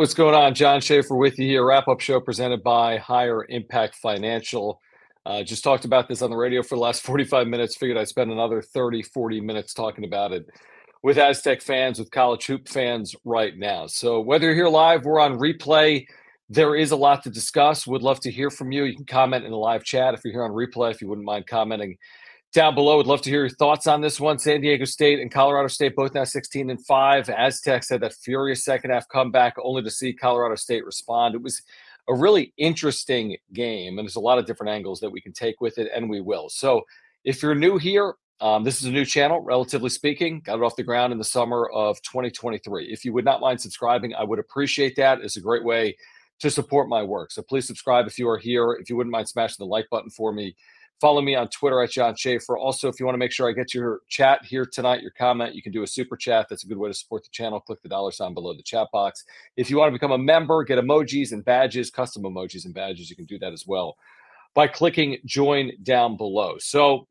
What's going on? Jon Schaeffer with you here. Wrap up show presented by Higher Impact Financial. Uh, just talked about this on the radio for the last 45 minutes. Figured I'd spend another 30, 40 minutes talking about it with Aztec fans, with college hoop fans right now. So whether you're here live, we're on replay. There is a lot to discuss. Would love to hear from you. You can comment in the live chat if you're here on replay, if you wouldn't mind commenting down below. Would love to hear your thoughts on this one. San Diego State and Colorado State both now 16 and 5. Aztecs had that furious second half comeback only to see Colorado State respond. It was a really interesting game, and there's a lot of different angles that we can take with it, and we will. So if you're new here, um, this is a new channel, relatively speaking. Got it off the ground in the summer of 2023. If you would not mind subscribing, I would appreciate that. It's a great way to support my work. So please subscribe if you are here. If you wouldn't mind smashing the like button for me, Follow me on Twitter at Jon Schaeffer. Also, if you want to make sure I get your chat here tonight, your comment, you can do a super chat. That's a good way to support the channel. Click the dollar sign below the chat box. If you want to become a member, get emojis and badges, custom emojis and badges, you can do that as well by clicking join down below. So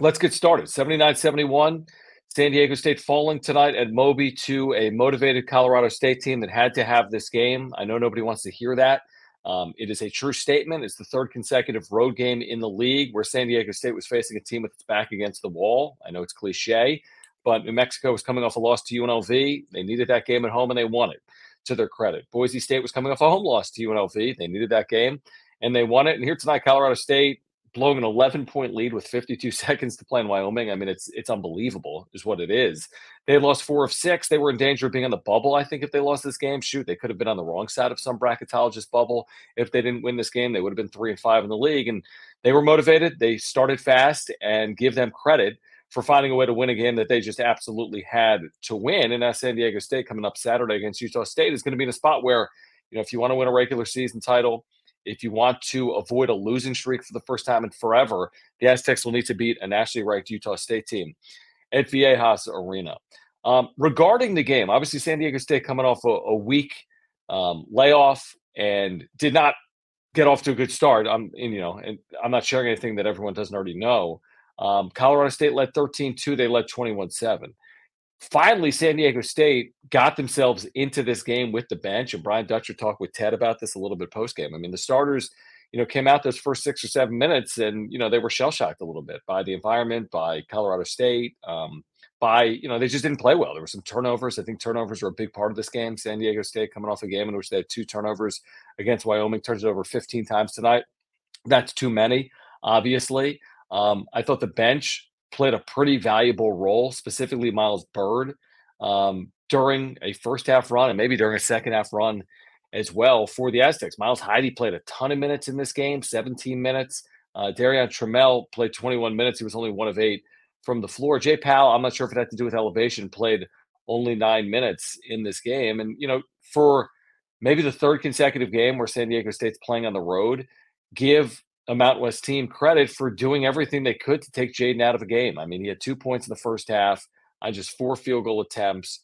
let's get started. 79 71. San Diego State falling tonight at Moby to a motivated Colorado State team that had to have this game. I know nobody wants to hear that. Um, it is a true statement. It's the third consecutive road game in the league where San Diego State was facing a team with its back against the wall. I know it's cliche, but New Mexico was coming off a loss to UNLV. They needed that game at home and they won it to their credit. Boise State was coming off a home loss to UNLV. They needed that game and they won it. And here tonight, Colorado State blowing an 11 point lead with 52 seconds to play in Wyoming. I mean, it's it's unbelievable, is what it is. They lost four of six. They were in danger of being on the bubble. I think if they lost this game, shoot, they could have been on the wrong side of some bracketologist bubble. If they didn't win this game, they would have been three and five in the league. And they were motivated. They started fast, and give them credit for finding a way to win a game that they just absolutely had to win. And now San Diego State coming up Saturday against Utah State is going to be in a spot where, you know, if you want to win a regular season title if you want to avoid a losing streak for the first time in forever, the Aztecs will need to beat a nationally ranked Utah State team at Viejas Arena. Um, regarding the game, obviously San Diego State coming off a, a week um, layoff and did not get off to a good start. I'm, and, you know, and I'm not sharing anything that everyone doesn't already know. Um, Colorado State led 13-2. They led 21-7. Finally, San Diego State got themselves into this game with the bench, and Brian Dutcher talked with Ted about this a little bit post game. I mean, the starters, you know, came out those first six or seven minutes, and you know they were shell shocked a little bit by the environment, by Colorado State, um, by you know they just didn't play well. There were some turnovers. I think turnovers were a big part of this game. San Diego State coming off a game in which they had two turnovers against Wyoming, turns it over 15 times tonight. That's too many, obviously. Um, I thought the bench played a pretty valuable role, specifically Miles Byrd, um, during a first half run and maybe during a second half run as well for the Aztecs. Miles Heide played a ton of minutes in this game, 17 minutes. Uh, Darrion Trammell played 21 minutes. He was only one of eight from the floor. Jay Pal, I'm not sure if it had to do with elevation, played only nine minutes in this game. And, you know, for maybe the third consecutive game where San Diego State's playing on the road, give a Mount West team credit for doing everything they could to take Jaedon out of a game. I mean, he had two points in the first half on just four field goal attempts.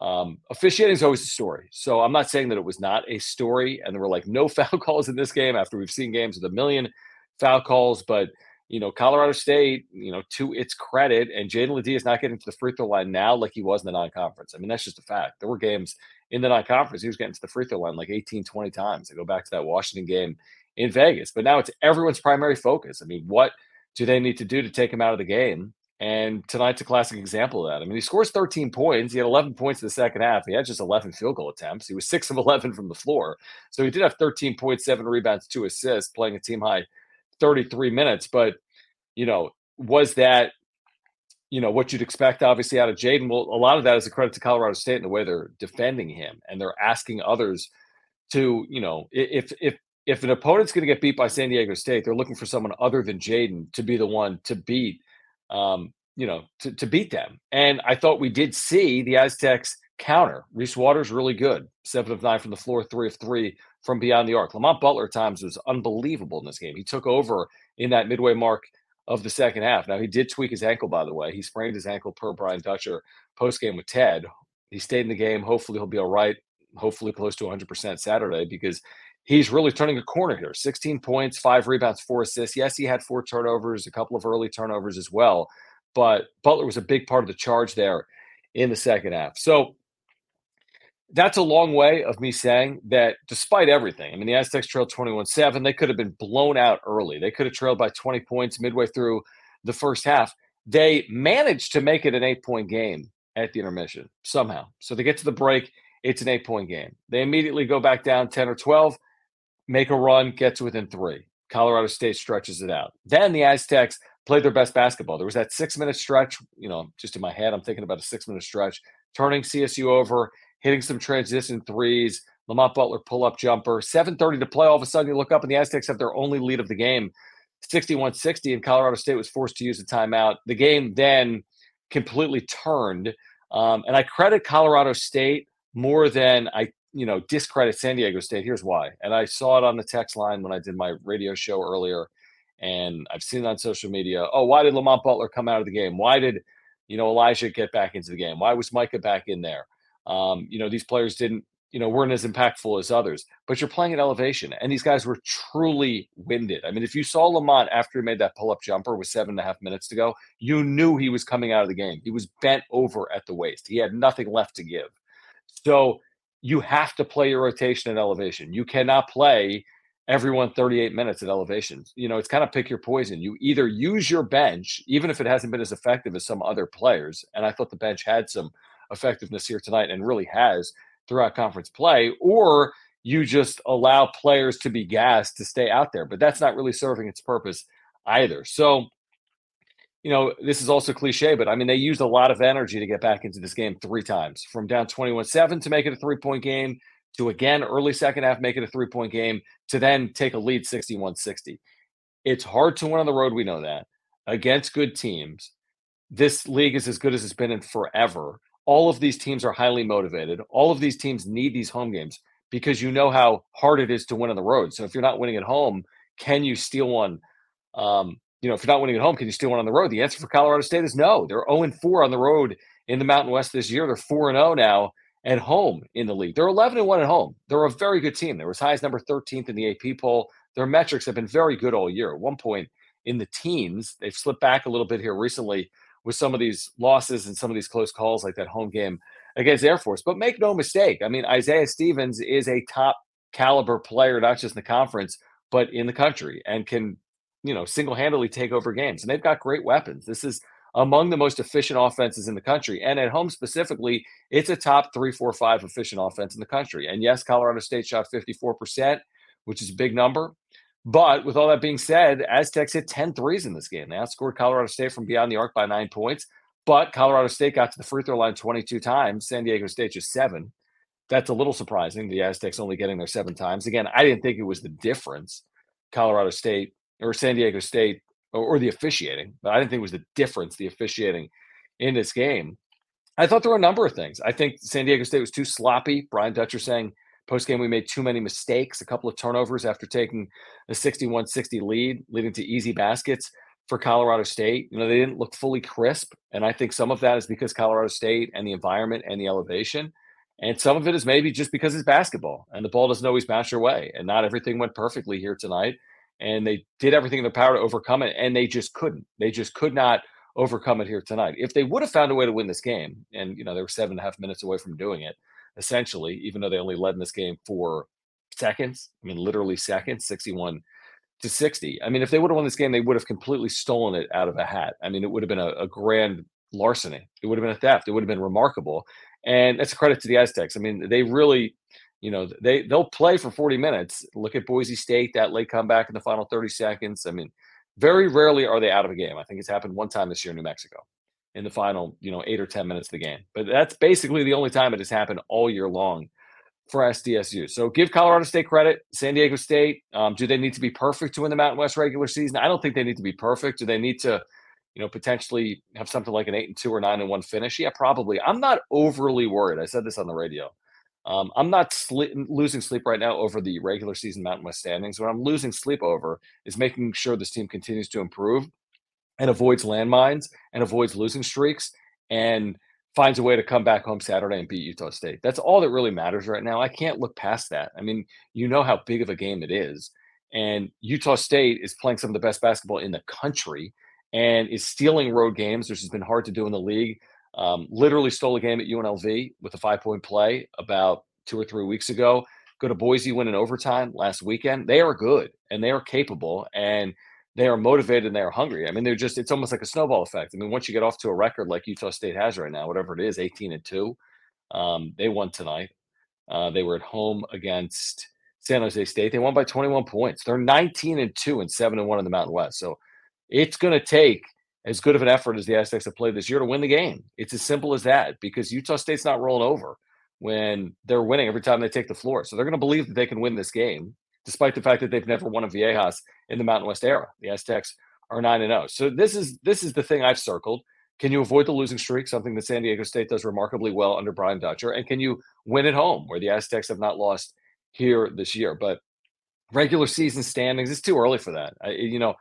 Um, officiating is always a story. So I'm not saying that it was not a story and there were like no foul calls in this game after we've seen games with a million foul calls. But, you know, Colorado State, you know, to its credit, and Jaedon LeDee is not getting to the free throw line now like he was in the non conference. I mean, that's just a fact. There were games in the non conference, he was getting to the free throw line like 18, 20 times. I go back to that Washington game in Vegas. But now it's everyone's primary focus. I mean, what do they need to do to take him out of the game? And tonight's a classic example of that. I mean, he scores 13 points. He had 11 points in the second half. He had just 11 field goal attempts. He was six of 11 from the floor. So he did have 13 points, seven rebounds, two assists, playing a team high 33 minutes. But, you know, was that, you know, what you'd expect obviously out of Jaedon? Well, a lot of that is a credit to Colorado State and the way they're defending him and they're asking others to, you know, if if if an opponent's going to get beat by San Diego State, they're looking for someone other than Jaedon to be the one to beat, um, you know, to, to beat them. And I thought we did see the Aztecs counter. Reese Waters really good, seven of nine from the floor, three of three from beyond the arc. Lamont Butler at times was unbelievable in this game. He took over in that midway mark of the second half. Now he did tweak his ankle, by the way. He sprained his ankle per Brian Dutcher post game with Ted. He stayed in the game. Hopefully he'll be all right. Hopefully close to 100% Saturday because he's really turning a corner here 16 points, five rebounds, four assists. Yes, he had four turnovers, a couple of early turnovers as well. But Butler was a big part of the charge there in the second half. So that's a long way of me saying that despite everything, I mean, the Aztecs trailed 21 7. They could have been blown out early. They could have trailed by 20 points midway through the first half. They managed to make it an eight point game at the intermission somehow. So they get to the break. It's an eight point game. They immediately go back down 10 or 12 make a run, get to within three. Colorado State stretches it out. Then the Aztecs played their best basketball. There was that six minute stretch, you know, just in my head, I'm thinking about a six minute stretch, turning CSU over, hitting some transition threes, Lamont Butler pull up jumper, 7.30 to play. All of a sudden, you look up and the Aztecs have their only lead of the game, 61 60, and Colorado State was forced to use a timeout. The game then completely turned. Um, and I credit Colorado State more than I you know, discredit San Diego State. Here's why. And I saw it on the text line when I did my radio show earlier, and I've seen it on social media. Oh, why did Lamont Butler come out of the game? Why did, you know, Elijah get back into the game? Why was Micah back in there? Um, you know, these players didn't, you know, weren't as impactful as others, but you're playing at elevation, and these guys were truly winded. I mean, if you saw Lamont after he made that pull up jumper with seven and a half minutes to go, you knew he was coming out of the game. He was bent over at the waist, he had nothing left to give. So, you have to play your rotation at elevation. You cannot play everyone 38 minutes at elevation. You know, it's kind of pick your poison. You either use your bench, even if it hasn't been as effective as some other players. And I thought the bench had some effectiveness here tonight and really has throughout conference play, or you just allow players to be gassed to stay out there. But that's not really serving its purpose either. So you know, this is also cliche, but I mean, they used a lot of energy to get back into this game three times from down 21 7 to make it a three point game to again, early second half, make it a three point game to then take a lead 61 60. It's hard to win on the road. We know that against good teams. This league is as good as it's been in forever. All of these teams are highly motivated. All of these teams need these home games because you know how hard it is to win on the road. So if you're not winning at home, can you steal one um, you know, if you're not winning at home, can you steal one on the road? The answer for Colorado State is no. They're 0 4 on the road in the Mountain West this year. They're 4 and 0 now at home in the league. They're 11 and 1 at home. They're a very good team. They're as high as number 13th in the AP poll. Their metrics have been very good all year. At one point in the teens, they've slipped back a little bit here recently with some of these losses and some of these close calls, like that home game against Air Force. But make no mistake, I mean, Isaiah Stevens is a top caliber player, not just in the conference, but in the country, and can, you know, single handedly take over games. And they've got great weapons. This is among the most efficient offenses in the country. And at home specifically, it's a top three, four, five efficient offense in the country. And yes, Colorado State shot 54%, which is a big number. But with all that being said, Aztecs hit 10 threes in this game. They outscored Colorado State from beyond the arc by nine points. But Colorado State got to the free throw line 22 times. San Diego State just seven. That's a little surprising. The Aztecs only getting there seven times. Again, I didn't think it was the difference. Colorado State or San Diego State or, or the officiating, but I didn't think it was the difference, the officiating in this game. I thought there were a number of things. I think San Diego State was too sloppy. Brian Dutcher saying post game we made too many mistakes, a couple of turnovers after taking a 61 60 lead, leading to easy baskets for Colorado State. You know, they didn't look fully crisp. And I think some of that is because Colorado State and the environment and the elevation. And some of it is maybe just because it's basketball and the ball doesn't always bounce your way. And not everything went perfectly here tonight and they did everything in their power to overcome it, and they just couldn't. They just could not overcome it here tonight. If they would have found a way to win this game, and you know they were seven and a half minutes away from doing it, essentially, even though they only led in this game for seconds. I mean, literally seconds, sixty-one to sixty. I mean, if they would have won this game, they would have completely stolen it out of a hat. I mean, it would have been a, a grand larceny. It would have been a theft. It would have been remarkable, and that's a credit to the Aztecs. I mean, they really you know they they'll play for 40 minutes. Look at boise state that late comeback in the final 30 seconds. I mean very rarely are they out of a game. I think it's happened one time this year in new mexico in the final you know eight or ten minutes of the game. But that's basically the only time it has happened all year long for sdsu so give colorado state credit san diego state um, do they need to be perfect to win the mountain west regular season? I don't think they need to be perfect. Do they need to you know potentially have something like an eight and two or nine and one finish? Yeah probably. I'm not overly worried. I said this on the radio um, I'm not sleep, losing sleep right now over the regular season Mountain West standings. What I'm losing sleep over is making sure this team continues to improve and avoids landmines and avoids losing streaks and finds a way to come back home Saturday and beat Utah State. That's all that really matters right now. I can't look past that. I mean, you know how big of a game it is. And Utah State is playing some of the best basketball in the country and is stealing road games, which has been hard to do in the league. Um, literally stole a game at UNLV with a five point play about two or three weeks ago. Go to Boise, win in overtime last weekend. They are good and they are capable and they are motivated and they are hungry. I mean, they're just, it's almost like a snowball effect. I mean, once you get off to a record like Utah State has right now, whatever it is, 18 and 2, um, they won tonight. Uh, they were at home against San Jose State. They won by 21 points. They're 19 and 2 and 7 and 1 in the Mountain West. So it's going to take as good of an effort as the Aztecs have played this year to win the game. It's as simple as that because Utah State's not rolling over when they're winning every time they take the floor. So they're going to believe that they can win this game, despite the fact that they've never won a Viejas in the Mountain West era. The Aztecs are nine and zero. Oh. So this is this is the thing I've circled. Can you avoid the losing streak, something that San Diego State does remarkably well under Brian Dutcher? And can you win at home, where the Aztecs have not lost here this year? But regular season standings, it's too early for that. I, you know,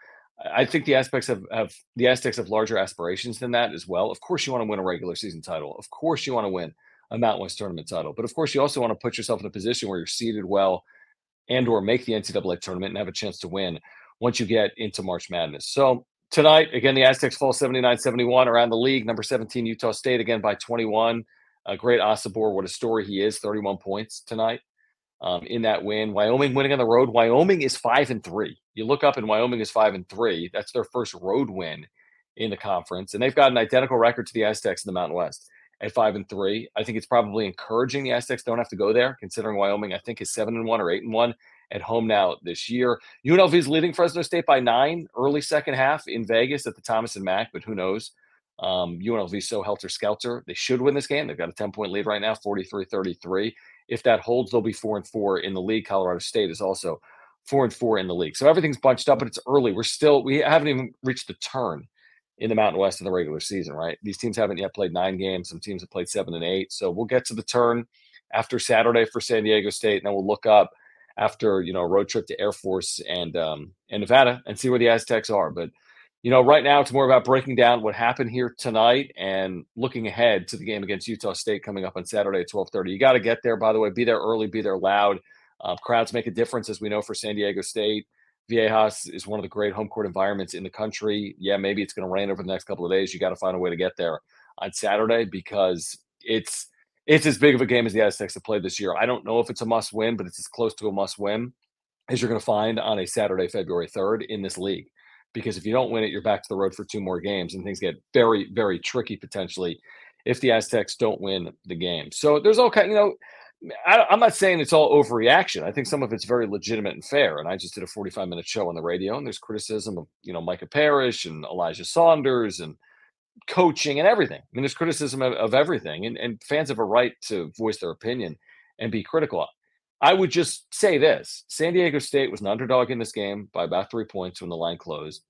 I think the aspects of, of the Aztecs have larger aspirations than that as well. Of course, you want to win a regular season title. Of course, you want to win a Mountain West tournament title. But of course, you also want to put yourself in a position where you're seated well and or make the NCAA tournament and have a chance to win once you get into March Madness. So tonight, again, the Aztecs fall 79-71 around the league. Number 17, Utah State, again by 21. A Great Osobor, what a story he is, 31 points tonight um, in that win. Wyoming winning on the road. Wyoming is five and three. You look up and Wyoming is five and three. That's their first road win in the conference, and they've got an identical record to the Aztecs in the Mountain West at five and three. I think it's probably encouraging the Aztecs don't have to go there, considering Wyoming I think is seven and one or eight and one at home now this year. UNLV is leading Fresno State by nine early second half in Vegas at the Thomas and Mack, but who knows? Um, UNLV so helter skelter. They should win this game. They've got a 10 point lead right now, 43 33. If that holds, they'll be four and four in the league. Colorado State is also four and four in the league. So everything's bunched up, but it's early. We're still we haven't even reached the turn in the Mountain West in the regular season, right? These teams haven't yet played nine games. Some teams have played seven and eight. So we'll get to the turn after Saturday for San Diego State, and then we'll look up after you know a road trip to Air Force and um, and Nevada and see where the Aztecs are. But you know, right now it's more about breaking down what happened here tonight and looking ahead to the game against Utah State coming up on Saturday at 12:30. You got to get there, by the way. Be there early, be there loud. Uh, crowds make a difference, as we know for San Diego State. Viejas is one of the great home court environments in the country. Yeah, maybe it's going to rain over the next couple of days. You got to find a way to get there on Saturday because it's it's as big of a game as the Aztecs have played this year. I don't know if it's a must win, but it's as close to a must win as you're going to find on a Saturday, February 3rd in this league. Because if you don't win it, you're back to the road for two more games, and things get very, very tricky potentially if the Aztecs don't win the game. So there's all kind, you know, I, am not saying it's all overreaction. I think some of it's very legitimate and fair. And I just did a 45 minute show on the radio, and there's criticism of you know Micah Parrish and Elijah Saunders and coaching and everything. I mean, there's criticism of, of everything, and, and fans have a right to voice their opinion and be critical. I would just say this: San Diego State was an underdog in this game by about three points when the line closed.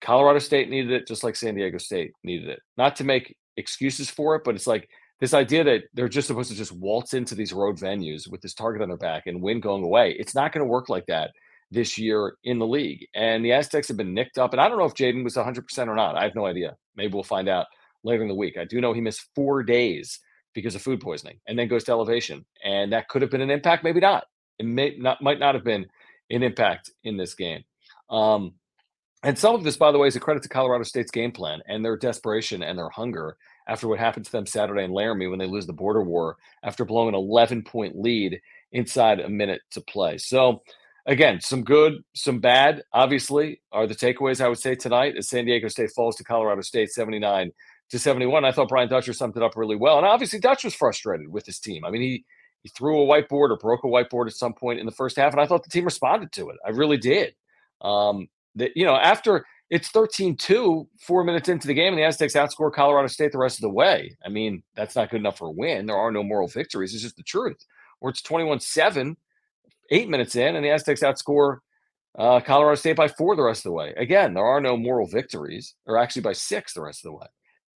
Colorado State needed it just like San Diego State needed it. Not to make excuses for it, but it's like this idea that they're just supposed to just waltz into these road venues with this target on their back and win going away. It's not going to work like that this year in the league. And the Aztecs have been nicked up. And I don't know if Jaedon was 100% or not. I have no idea. Maybe we'll find out later in the week. I do know he missed four days because of food poisoning and then goes to elevation. And that could have been an impact, maybe not. It may not might not have been an impact in this game. Um, and some of this, by the way, is a credit to Colorado State's game plan and their desperation and their hunger after what happened to them Saturday in Laramie when they lose the border war after blowing an 11 point lead inside a minute to play. So, again, some good, some bad, obviously, are the takeaways I would say tonight as San Diego State falls to Colorado State 79 to 71. I thought Brian Dutcher summed it up really well. And obviously, Dutch was frustrated with his team. I mean, he, he threw a whiteboard or broke a whiteboard at some point in the first half, and I thought the team responded to it. I really did. Um, that, you know, after it's 13 2, four minutes into the game, and the Aztecs outscore Colorado State the rest of the way. I mean, that's not good enough for a win. There are no moral victories. It's just the truth. Or it's 21 7, eight minutes in, and the Aztecs outscore uh, Colorado State by four the rest of the way. Again, there are no moral victories, or actually by six the rest of the way.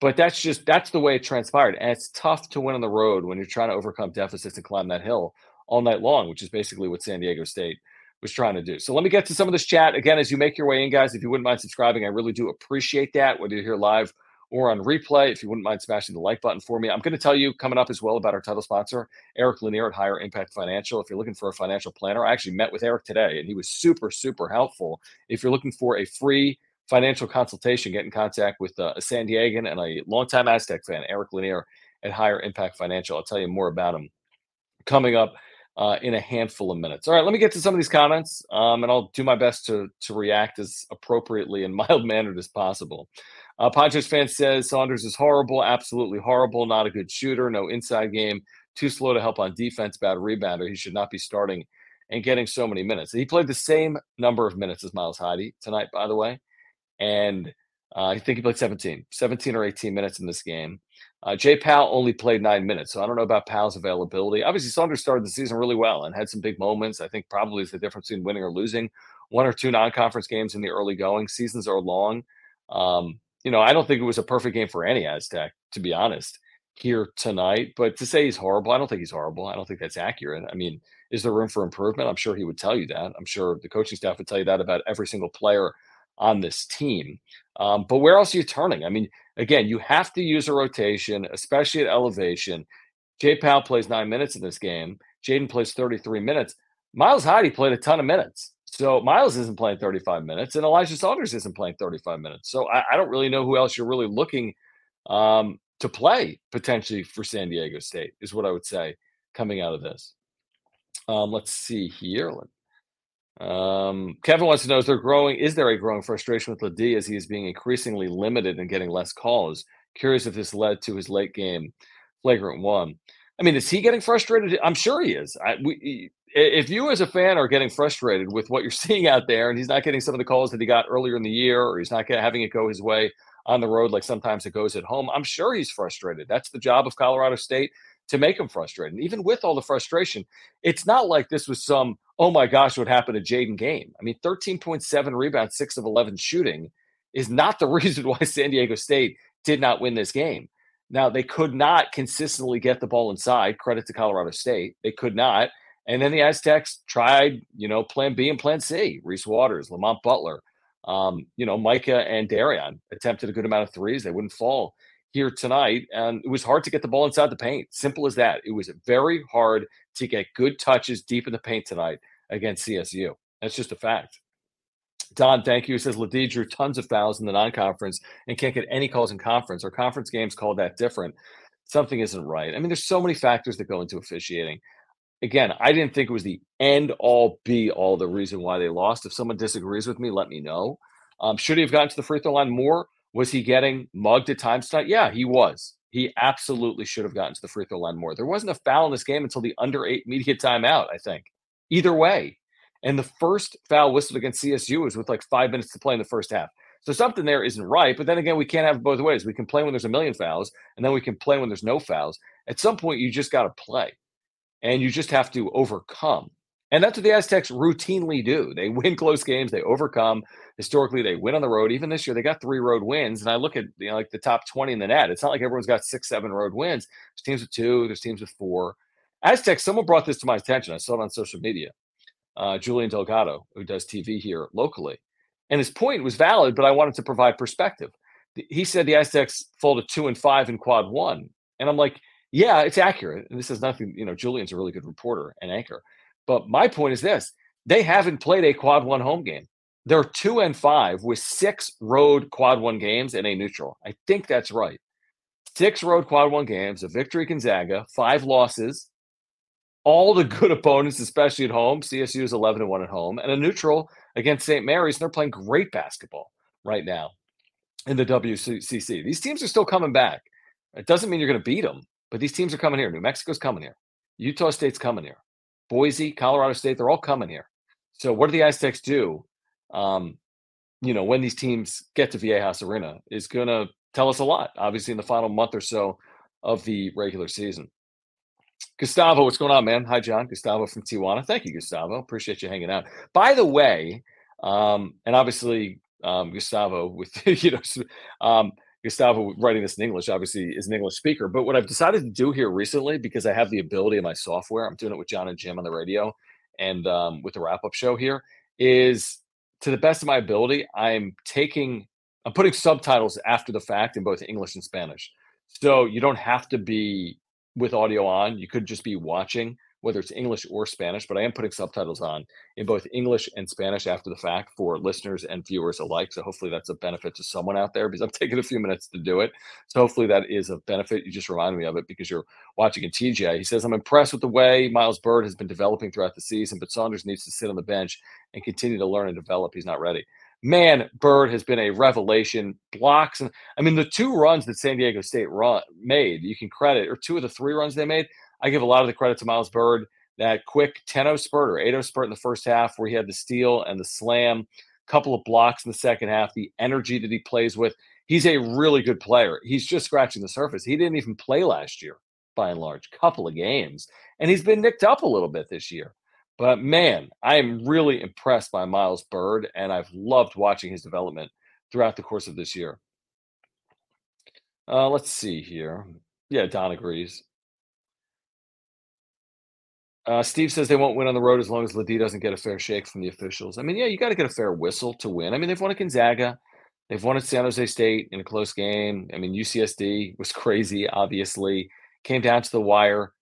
But that's just that's the way it transpired. And it's tough to win on the road when you're trying to overcome deficits and climb that hill all night long, which is basically what San Diego State was trying to do. So let me get to some of this chat again as you make your way in, guys. If you wouldn't mind subscribing, I really do appreciate that. Whether you're here live or on replay, if you wouldn't mind smashing the like button for me, I'm going to tell you coming up as well about our title sponsor, Eric Lanier at Higher Impact Financial. If you're looking for a financial planner, I actually met with Eric today, and he was super, super helpful. If you're looking for a free financial consultation, get in contact with uh, a San Diegan and a longtime Aztec fan, Eric Lanier at Higher Impact Financial. I'll tell you more about him coming up uh, in a handful of minutes. All right, let me get to some of these comments, um, and I'll do my best to to react as appropriately and mild mannered as possible. Uh, Padres fan says Saunders is horrible, absolutely horrible, not a good shooter, no inside game, too slow to help on defense, bad rebounder. He should not be starting and getting so many minutes. He played the same number of minutes as Miles Heide tonight, by the way, and uh, I think he played 17, 17 or 18 minutes in this game. Uh, Jay Pal only played nine minutes, so I don't know about Pal's availability. Obviously, Saunders started the season really well and had some big moments. I think probably is the difference between winning or losing. One or two non-conference games in the early going. Seasons are long. Um, you know, I don't think it was a perfect game for any Aztec, to be honest, here tonight. But to say he's horrible, I don't think he's horrible. I don't think that's accurate. I mean, is there room for improvement? I'm sure he would tell you that. I'm sure the coaching staff would tell you that about every single player on this team. Um, but where else are you turning? I mean, again, you have to use a rotation, especially at elevation. Jay Pal plays nine minutes in this game. Jaedon plays 33 minutes. Miles Heide played a ton of minutes. So Miles isn't playing 35 minutes, and Elijah Saunders isn't playing 35 minutes. So I, I don't really know who else you're really looking um, to play potentially for San Diego State, is what I would say coming out of this. Um, let's see here. Um, Kevin wants to know: Is there growing? Is there a growing frustration with LeDee as he is being increasingly limited and getting less calls? Curious if this led to his late game flagrant one. I mean, is he getting frustrated? I'm sure he is. I, we, if you as a fan are getting frustrated with what you're seeing out there, and he's not getting some of the calls that he got earlier in the year, or he's not having it go his way on the road like sometimes it goes at home, I'm sure he's frustrated. That's the job of Colorado State to make him frustrated. And even with all the frustration, it's not like this was some, oh my gosh, what happened to Jaedon game. I mean, 13.7 rebounds, six of 11 shooting is not the reason why San Diego State did not win this game. Now, they could not consistently get the ball inside. Credit to Colorado State. They could not. And then the Aztecs tried, you know, plan B and plan C. Reese Waters, Lamont Butler, um, you know, Micah and Darrion attempted a good amount of threes. They wouldn't fall here tonight, and it was hard to get the ball inside the paint. Simple as that. It was very hard to get good touches deep in the paint tonight against CSU. That's just a fact. Don, thank you. He says LeDee drew tons of fouls in the non-conference and can't get any calls in conference. Or conference games called that different. Something isn't right. I mean, there's so many factors that go into officiating. Again, I didn't think it was the end all be all the reason why they lost. If someone disagrees with me, let me know. Um, should he have gotten to the free throw line more? Was he getting mugged at times tonight? Yeah, he was. He absolutely should have gotten to the free throw line more. There wasn't a foul in this game until the under eight media timeout, I think. Either way. And the first foul whistled against CSU was with like five minutes to play in the first half. So something there isn't right. But then again, we can't have both ways. We can play when there's a million fouls, and then we can play when there's no fouls. At some point, you just got to play, and you just have to overcome. And that's what the Aztecs routinely do. They win close games, they overcome. Historically, they win on the road. Even this year, they got three road wins. And I look at you know, like the top 20 in the net. It's not like everyone's got six, seven road wins. There's teams with two, there's teams with four. Aztecs, someone brought this to my attention. I saw it on social media. Uh, Julian Delgado, who does TV here locally. And his point was valid, but I wanted to provide perspective. He said the Aztecs folded two and five in quad one. And I'm like, yeah, it's accurate. And this is nothing, you know, Julian's a really good reporter and anchor. But my point is this they haven't played a quad one home game. They're two and five with six road quad one games and a neutral. I think that's right. Six road quad one games, a victory Gonzaga, five losses, all the good opponents, especially at home. CSU is 11 and 1 at home, and a neutral against St. Mary's. And they're playing great basketball right now in the WCC. These teams are still coming back. It doesn't mean you're going to beat them, but these teams are coming here. New Mexico's coming here. Utah State's coming here. Boise, Colorado State, they're all coming here. So what do the Aztecs do? Um, you know, when these teams get to Viejas Arena is going to tell us a lot, obviously, in the final month or so of the regular season. Gustavo, what's going on, man? Hi, John. Gustavo from Tijuana. Thank you, Gustavo. Appreciate you hanging out. By the way, um, and obviously, um, Gustavo with you know, um, Gustavo writing this in English obviously is an English speaker. But what I've decided to do here recently, because I have the ability in my software, I'm doing it with John and Jim on the radio and um, with the wrap up show here, is to the best of my ability, I'm taking, I'm putting subtitles after the fact in both English and Spanish. So you don't have to be with audio on. You could just be watching whether it's English or Spanish, but I am putting subtitles on in both English and Spanish after the fact for listeners and viewers alike. So hopefully that's a benefit to someone out there because I'm taking a few minutes to do it. So hopefully that is a benefit. You just reminded me of it because you're watching in TJ. He says, I'm impressed with the way Miles Byrd has been developing throughout the season, but Saunders needs to sit on the bench and continue to learn and develop. He's not ready. Man, Byrd has been a revelation. Blocks and I mean the two runs that San Diego State run, made, you can credit, or two of the three runs they made I give a lot of the credit to Miles Byrd. That quick 10 0 spurt or 8 0 spurt in the first half, where he had the steal and the slam, couple of blocks in the second half, the energy that he plays with. He's a really good player. He's just scratching the surface. He didn't even play last year, by and large, couple of games. And he's been nicked up a little bit this year. But man, I am really impressed by Miles Byrd, and I've loved watching his development throughout the course of this year. Uh, let's see here. Yeah, Don agrees. Uh, Steve says they won't win on the road as long as LeDee doesn't get a fair shake from the officials. I mean, yeah, you got to get a fair whistle to win. I mean, they've won at Gonzaga, they've won at San Jose State in a close game. I mean, UCSD was crazy, obviously, came down to the wire.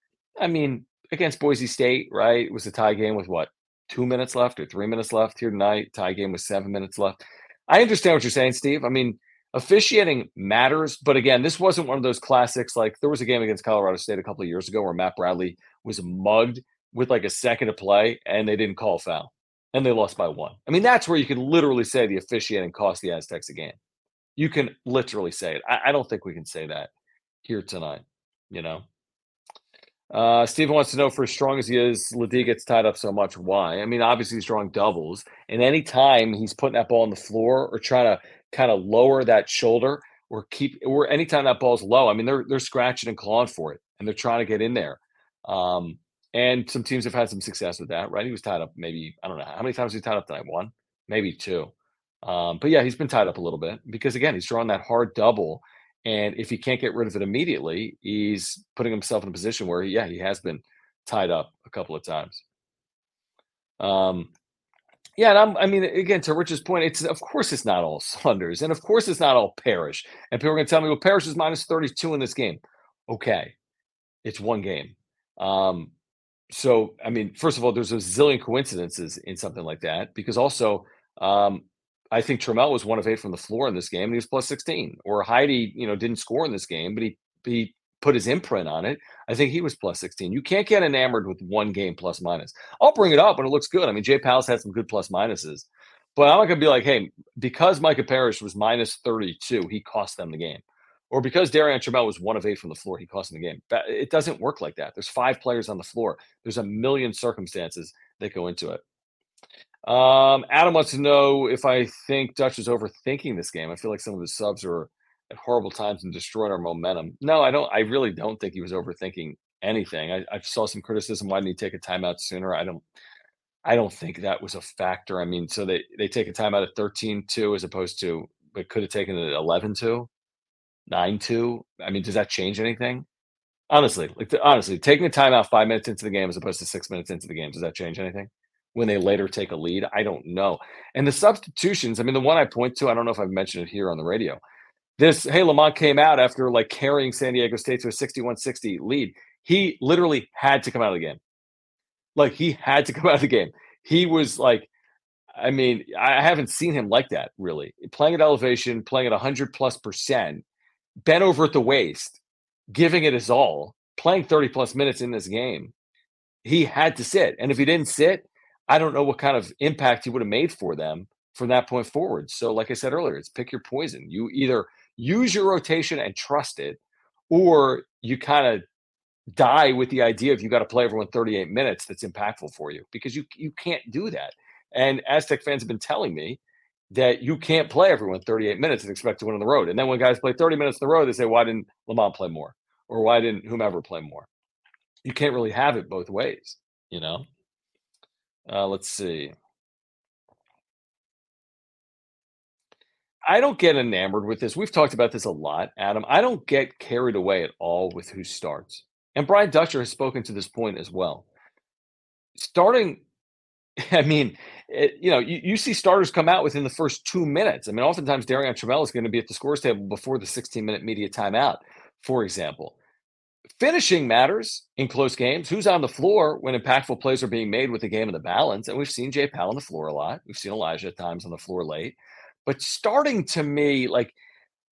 I mean, against Boise State, right? It was a tie game with what, two minutes left or three minutes left here tonight? Tie game with seven minutes left. I understand what you're saying, Steve. I mean, officiating matters, but again, this wasn't one of those classics. Like there was a game against Colorado State a couple of years ago where Matt Bradley was mugged with like a second to play and they didn't call foul and they lost by one. I mean, that's where you can literally say the officiating cost the Aztecs a game. You can literally say it. I, I don't think we can say that here tonight, you know? Uh, Steven wants to know for as strong as he is, LeDee gets tied up so much. Why? I mean, obviously he's drawing doubles, and anytime he's putting that ball on the floor or trying to kind of lower that shoulder or keep or anytime that ball's low, I mean, they're they're scratching and clawing for it and they're trying to get in there. Um, and some teams have had some success with that, right? He was tied up maybe, I don't know, how many times he tied up tonight? One, maybe two. Um, but yeah, he's been tied up a little bit because again, he's drawing that hard double. And if he can't get rid of it immediately, he's putting himself in a position where, yeah, he has been tied up a couple of times. Um, yeah, and I'm, I mean, again, to Rich's point, it's of course it's not all Saunders, and of course it's not all Parrish. And people are going to tell me, well, Parrish is minus 32 in this game. Okay, it's one game. Um, so, I mean, first of all, there's a zillion coincidences in something like that because also Um, I think Trammell was one of eight from the floor in this game, and he was plus 16. Or Heide, you know, didn't score in this game, but he he put his imprint on it. I think he was plus 16. You can't get enamored with one game plus minus. I'll bring it up when it looks good. I mean, Jay Pal's had some good plus minuses, but I'm not going to be like, hey, because Micah Parrish was minus 32, he cost them the game. Or because Darrion Trammell was one of eight from the floor, he cost them the game. It doesn't work like that. There's five players on the floor. There's a million circumstances that go into it. Um, Adam wants to know if I think Dutch is overthinking this game. I feel like some of his subs are at horrible times and destroying our momentum. No, I don't. I really don't think he was overthinking anything. I, I saw some criticism. Why didn't he take a timeout sooner? I don't. I don't think that was a factor. I mean, so they they take a timeout at 13-2 as opposed to but could have taken it at 11-2, 9-2. I mean, does that change anything? Honestly, like honestly, taking a timeout five minutes into the game as opposed to six minutes into the game, does that change anything? When they later take a lead, I don't know. And the substitutions, I mean, the one I point to, I don't know if I've mentioned it here on the radio. This, hey, Lamont came out after like carrying San Diego State to a 61 60 lead. He literally had to come out of the game. Like he had to come out of the game. He was like, I mean, I haven't seen him like that really. Playing at elevation, playing at 100 plus percent, bent over at the waist, giving it his all, playing 30 plus minutes in this game. He had to sit. And if he didn't sit, I don't know what kind of impact he would have made for them from that point forward. So, like I said earlier, it's pick your poison. You either use your rotation and trust it, or you kind of die with the idea of you got to play everyone 38 minutes that's impactful for you because you you can't do that. And Aztec fans have been telling me that you can't play everyone 38 minutes and expect to win on the road. And then when guys play 30 minutes in the road, they say, why didn't Lamont play more? Or why didn't whomever play more? You can't really have it both ways, you know? Uh, let's see. I don't get enamored with this. We've talked about this a lot, Adam. I don't get carried away at all with who starts. And Brian Dutcher has spoken to this point as well. Starting, I mean, it, you know, you, you see starters come out within the first two minutes. I mean, oftentimes Darrion Trammell is going to be at the scores table before the 16 minute media timeout, for example. Finishing matters in close games. Who's on the floor when impactful plays are being made with the game in the balance? And we've seen Jay Pal on the floor a lot. We've seen Elijah at times on the floor late. But starting to me, like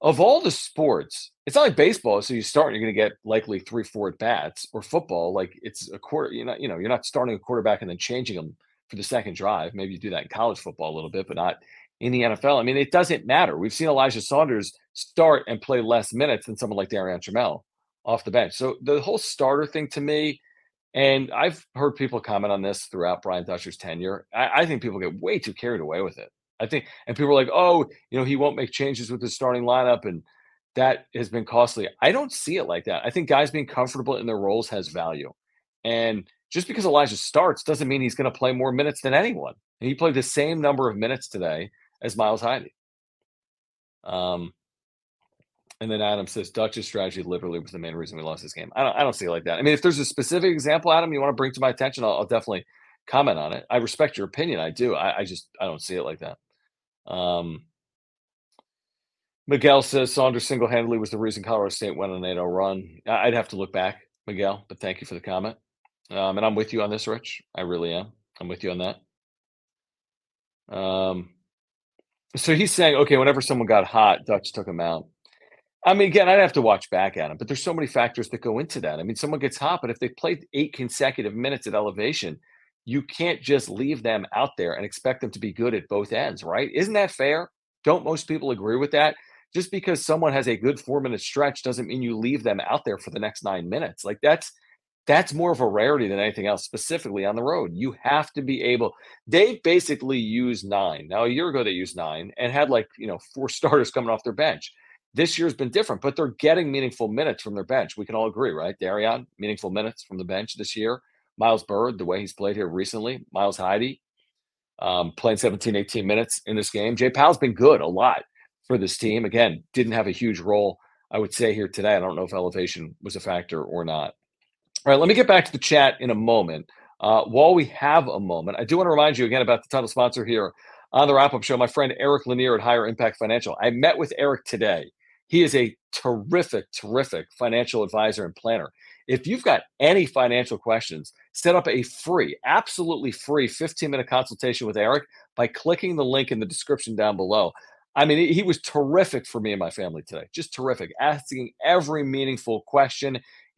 of all the sports, it's not like baseball. So you start, you're going to get likely three, four at bats, or football. Like it's a quarter. You're not, you know, you're not starting a quarterback and then changing them for the second drive. Maybe you do that in college football a little bit, but not in the NFL. I mean, it doesn't matter. We've seen Elijah Saunders start and play less minutes than someone like Darrion Trammell off the bench. So the whole starter thing to me, and I've heard people comment on this throughout Brian Dutcher's tenure. I, I think people get way too carried away with it. I think, and people are like, oh, you know, he won't make changes with his starting lineup, and that has been costly. I don't see it like that. I think guys being comfortable in their roles has value, and just because Elijah starts doesn't mean he's going to play more minutes than anyone. And he played the same number of minutes today as Miles Heide. Um, and then Adam says Dutch's strategy literally was the main reason we lost this game. I don't, I don't see it like that. I mean, if there's a specific example, Adam, you want to bring to my attention, I'll, I'll definitely comment on it. I respect your opinion. I do. I, I just I don't see it like that. Um, Miguel says Saunders single handedly was the reason Colorado State went on an 8 0 run. I'd have to look back, Miguel, but thank you for the comment. Um, and I'm with you on this, Rich. I really am. I'm with you on that. Um, so he's saying, okay, whenever someone got hot, Dutch took him out. I mean, again, I'd have to watch back at him, but there's so many factors that go into that. I mean, someone gets hot, but if they played eight consecutive minutes at elevation, you can't just leave them out there and expect them to be good at both ends, right? Isn't that fair? Don't most people agree with that? Just because someone has a good four minute stretch doesn't mean you leave them out there for the next nine minutes. Like that's that's more of a rarity than anything else, specifically on the road. You have to be able. They basically use nine. Now, a year ago, they used nine and had like, you know, four starters coming off their bench. This year's been different, but they're getting meaningful minutes from their bench. We can all agree, right? Darrion, meaningful minutes from the bench this year. Miles Byrd, the way he's played here recently. Miles Heide, um, playing 17, 18 minutes in this game. Jay Pal's been good a lot for this team. Again, didn't have a huge role, I would say, here today. I don't know if elevation was a factor or not. All right, let me get back to the chat in a moment. Uh, while we have a moment, I do want to remind you again about the title sponsor here on the wrap up show, my friend Eric Lanier at Higher Impact Financial. I met with Eric today. He is a terrific, terrific financial advisor and planner. If you've got any financial questions, set up a free, absolutely free 15 minute consultation with Eric by clicking the link in the description down below. I mean, he was terrific for me and my family today. Just terrific, asking every meaningful question.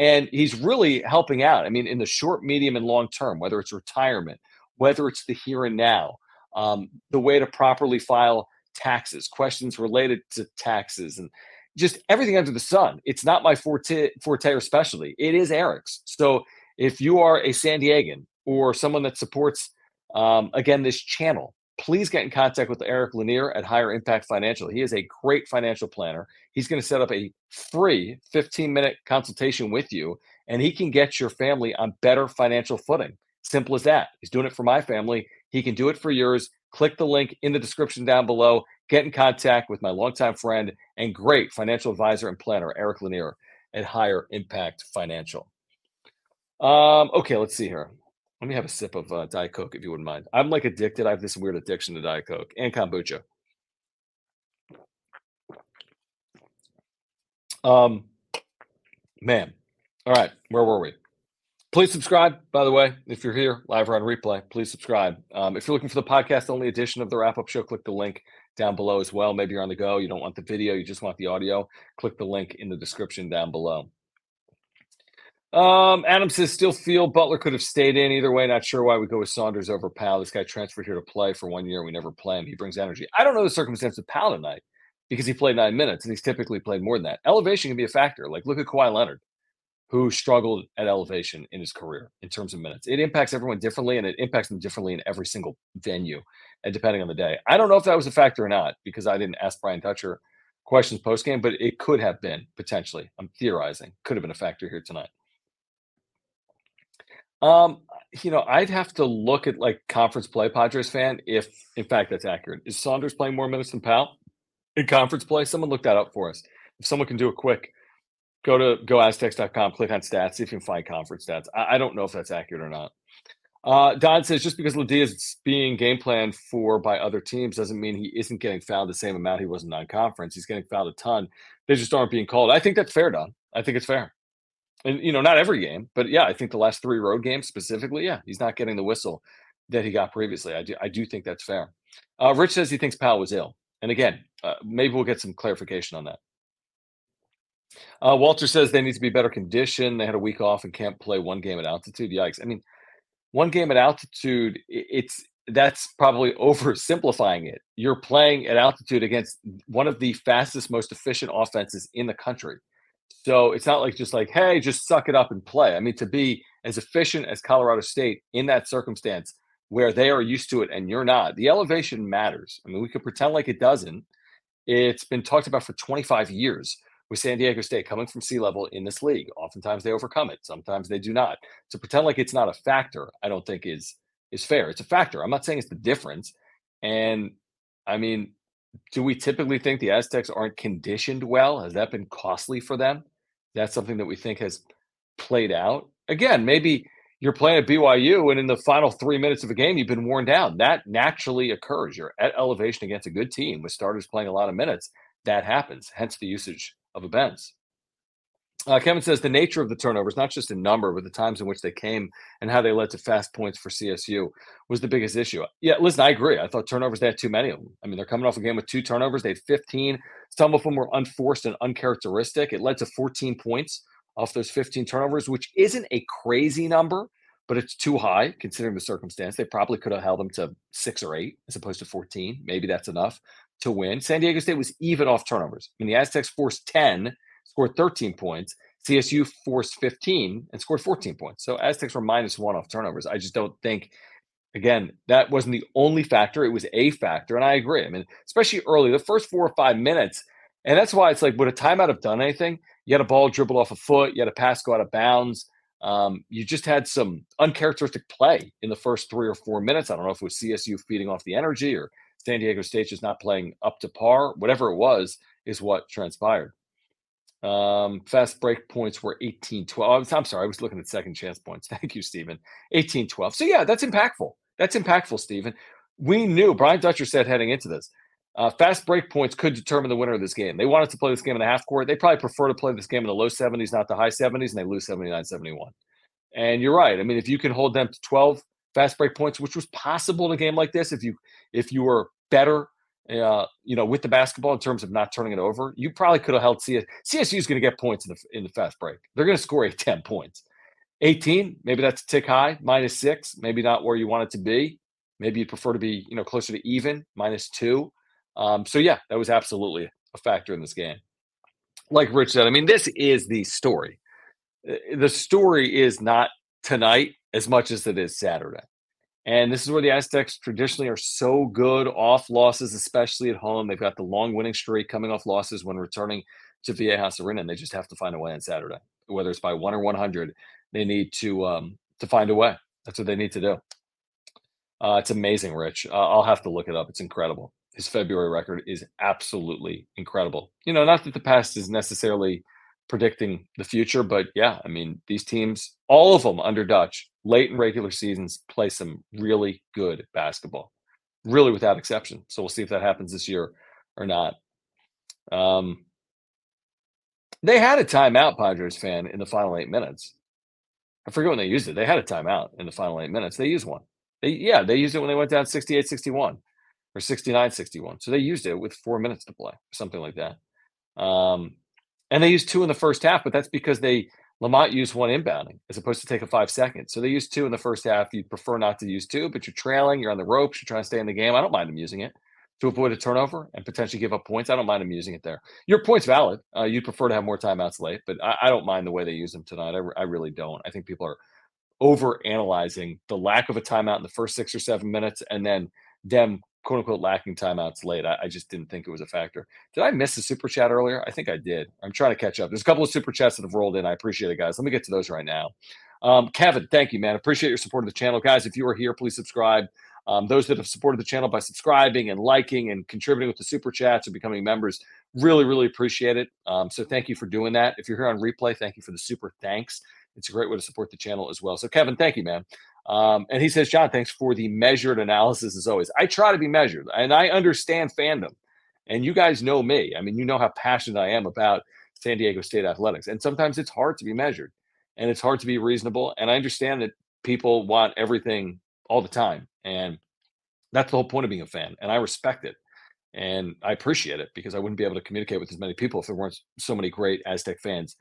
And he's really helping out. I mean, in the short, medium, and long term, whether it's retirement, whether it's the here and now, um, the way to properly file taxes, questions related to taxes, and just everything under the sun. It's not my forte, forte or specialty. It is Eric's. So if you are a San Diegan or someone that supports, um, again, this channel, please get in contact with Eric Lanier at Higher Impact Financial. He is a great financial planner. He's going to set up a free 15 minute consultation with you, and he can get your family on better financial footing. Simple as that. He's doing it for my family. He can do it for yours. Click the link in the description down below. Get in contact with my longtime friend and great financial advisor and planner, Eric Lanier at Higher Impact Financial. Um, okay, let's see here. Let me have a sip of uh, Diet Coke if you wouldn't mind. I'm like addicted. I have this weird addiction to Diet Coke and kombucha. Um, man. All right, where were we? Please subscribe, by the way, if you're here live or on replay, please subscribe. Um, if you're looking for the podcast only edition of the wrap up show, click the link down below as well. Maybe you're on the go, you don't want the video, you just want the audio. Click the link in the description down below. Um, Adam says, still feel Butler could have stayed in either way. Not sure why we go with Saunders over Powell. This guy transferred here to play for one year. We never play him. He brings energy. I don't know the circumstance of Powell tonight because he played nine minutes and he's typically played more than that. Elevation can be a factor. Like look at Kawhi Leonard who struggled at elevation in his career in terms of minutes. It impacts everyone differently and it impacts them differently in every single venue and depending on the day. I don't know if that was a factor or not because I didn't ask Brian Dutcher questions post game, but it could have been potentially. I'm theorizing. Could have been a factor here tonight. Um, you know, I'd have to look at like conference play, Padres fan, if in fact that's accurate. Is Saunders playing more minutes than Powell in conference play? Someone look that up for us. If someone can do a quick, go to goaztecs.com, click on stats, see if you can find conference stats. I, I don't know if that's accurate or not. Uh, Don says just because LeDee is being game planned for by other teams doesn't mean he isn't getting fouled the same amount he was in non-conference. He's getting fouled a ton. They just aren't being called. I think that's fair, Don. I think it's fair. And you know, not every game, but yeah, I think the last three road games specifically, yeah, he's not getting the whistle that he got previously. I do, I do think that's fair. Uh, Rich says he thinks Powell was ill, and again, uh, maybe we'll get some clarification on that. Uh, Walter says they need to be better conditioned. They had a week off and can't play one game at altitude. Yikes! I mean, one game at altitude, it's that's probably oversimplifying it. You're playing at altitude against one of the fastest, most efficient offenses in the country. So it's not like just like, hey, just suck it up and play. I mean, to be as efficient as Colorado State in that circumstance where they are used to it and you're not, the elevation matters. I mean, we could pretend like it doesn't. It's been talked about for 25 years with San Diego State coming from sea level in this league. Oftentimes they overcome it, sometimes they do not. To pretend like it's not a factor, I don't think is is fair. It's a factor. I'm not saying it's the difference. And I mean, do we typically think the Aztecs aren't conditioned well? Has that been costly for them? That's something that we think has played out. Again, maybe you're playing at BYU and in the final three minutes of a game, you've been worn down. That naturally occurs. You're at elevation against a good team with starters playing a lot of minutes. That happens, hence the usage of events. Uh, Kevin says the nature of the turnovers, not just in number, but the times in which they came and how they led to fast points for CSU was the biggest issue. Yeah, listen, I agree. I thought turnovers, they had too many of them. I mean, they're coming off a game with two turnovers. They had 15. Some of them were unforced and uncharacteristic. It led to 14 points off those 15 turnovers, which isn't a crazy number, but it's too high considering the circumstance. They probably could have held them to six or eight as opposed to 14. Maybe that's enough to win. San Diego State was even off turnovers. I mean, the Aztecs forced 10 scored 13 points. CSU forced 15 and scored 14 points. So Aztecs were minus one off turnovers. I just don't think, again, that wasn't the only factor. It was a factor. And I agree. I mean, especially early, the first four or five minutes. And that's why it's like, would a timeout have done anything? You had a ball dribble off a foot, you had a pass go out of bounds. Um, you just had some uncharacteristic play in the first three or four minutes. I don't know if it was CSU feeding off the energy or San Diego State just not playing up to par. Whatever it was, is what transpired. Um, fast break points were 18 12. I'm sorry, I was looking at second chance points. Thank you, Stephen. 18 12. So, yeah, that's impactful. That's impactful, Stephen. We knew, Brian Dutcher said heading into this, uh, fast break points could determine the winner of this game. They wanted to play this game in the half court. They probably prefer to play this game in the low 70s, not the high 70s, and they lose 79 71. And you're right. I mean, if you can hold them to 12 fast break points, which was possible in a game like this, if you if you were better uh, you know, with the basketball in terms of not turning it over, you probably could have held CS. CSU is going to get points in the in the fast break. They're going to score a 10 points. 18, maybe that's a tick high, minus six, maybe not where you want it to be. Maybe you'd prefer to be, you know, closer to even, minus two. Um, so yeah, that was absolutely a factor in this game. Like Rich said, I mean, this is the story. Uh, the story is not tonight as much as it is Saturday. And this is where the Aztecs traditionally are so good off losses, especially at home. They've got the long winning streak coming off losses when returning to Viejas Arena, and they just have to find a way on Saturday. Whether it's by one or 100, they need to um, to find a way. That's what they need to do. Uh, it's amazing, Rich. Uh, I'll have to look it up. It's incredible. His February record is absolutely incredible. You know, not that the past is necessarily predicting the future, but yeah, I mean, these teams, all of them under Dutch, late in regular seasons, play some really good basketball, really without exception. So we'll see if that happens this year or not. Um, they had a timeout, Padres fan, in the final eight minutes. I forget when they used it. They had a timeout in the final eight minutes. They used one. They yeah, they used it when they went down 68-61 or 69-61. So they used it with four minutes to play, something like that. Um, and they used two in the first half, but that's because they Lamont used one inbounding as opposed to take a five seconds. So they used two in the first half. You'd prefer not to use two, but you're trailing, you're on the ropes, you're trying to stay in the game. I don't mind them using it to avoid a turnover and potentially give up points. I don't mind them using it there. Your point's valid. Uh, you'd prefer to have more timeouts late, but I, I, don't mind the way they use them tonight. I, I really don't. I think people are over analyzing the lack of a timeout in the first six or seven minutes and then them quote unquote lacking timeouts late. I, I, just didn't think it was a factor. Did I miss a super chat earlier? I think I did. I'm trying to catch up. There's a couple of super chats that have rolled in. I appreciate it, guys. Let me get to those right now. Um, Kevin, thank you, man. Appreciate your support of the channel, guys. If you are here, please subscribe. Um, those that have supported the channel by subscribing and liking and contributing with the super chats or becoming members, really, really appreciate it. Um, so thank you for doing that. If you're here on replay, thank you for the super thanks. It's a great way to support the channel as well. So, Kevin, thank you, man. Um, and he says, Jon, thanks for the measured analysis as always. I try to be measured and I understand fandom. And you guys know me. I mean, you know how passionate I am about San Diego State athletics. And sometimes it's hard to be measured and it's hard to be reasonable. And I understand that people want everything all the time. And that's the whole point of being a fan. And I respect it. And I appreciate it because I wouldn't be able to communicate with as many people if there weren't so many great Aztec fans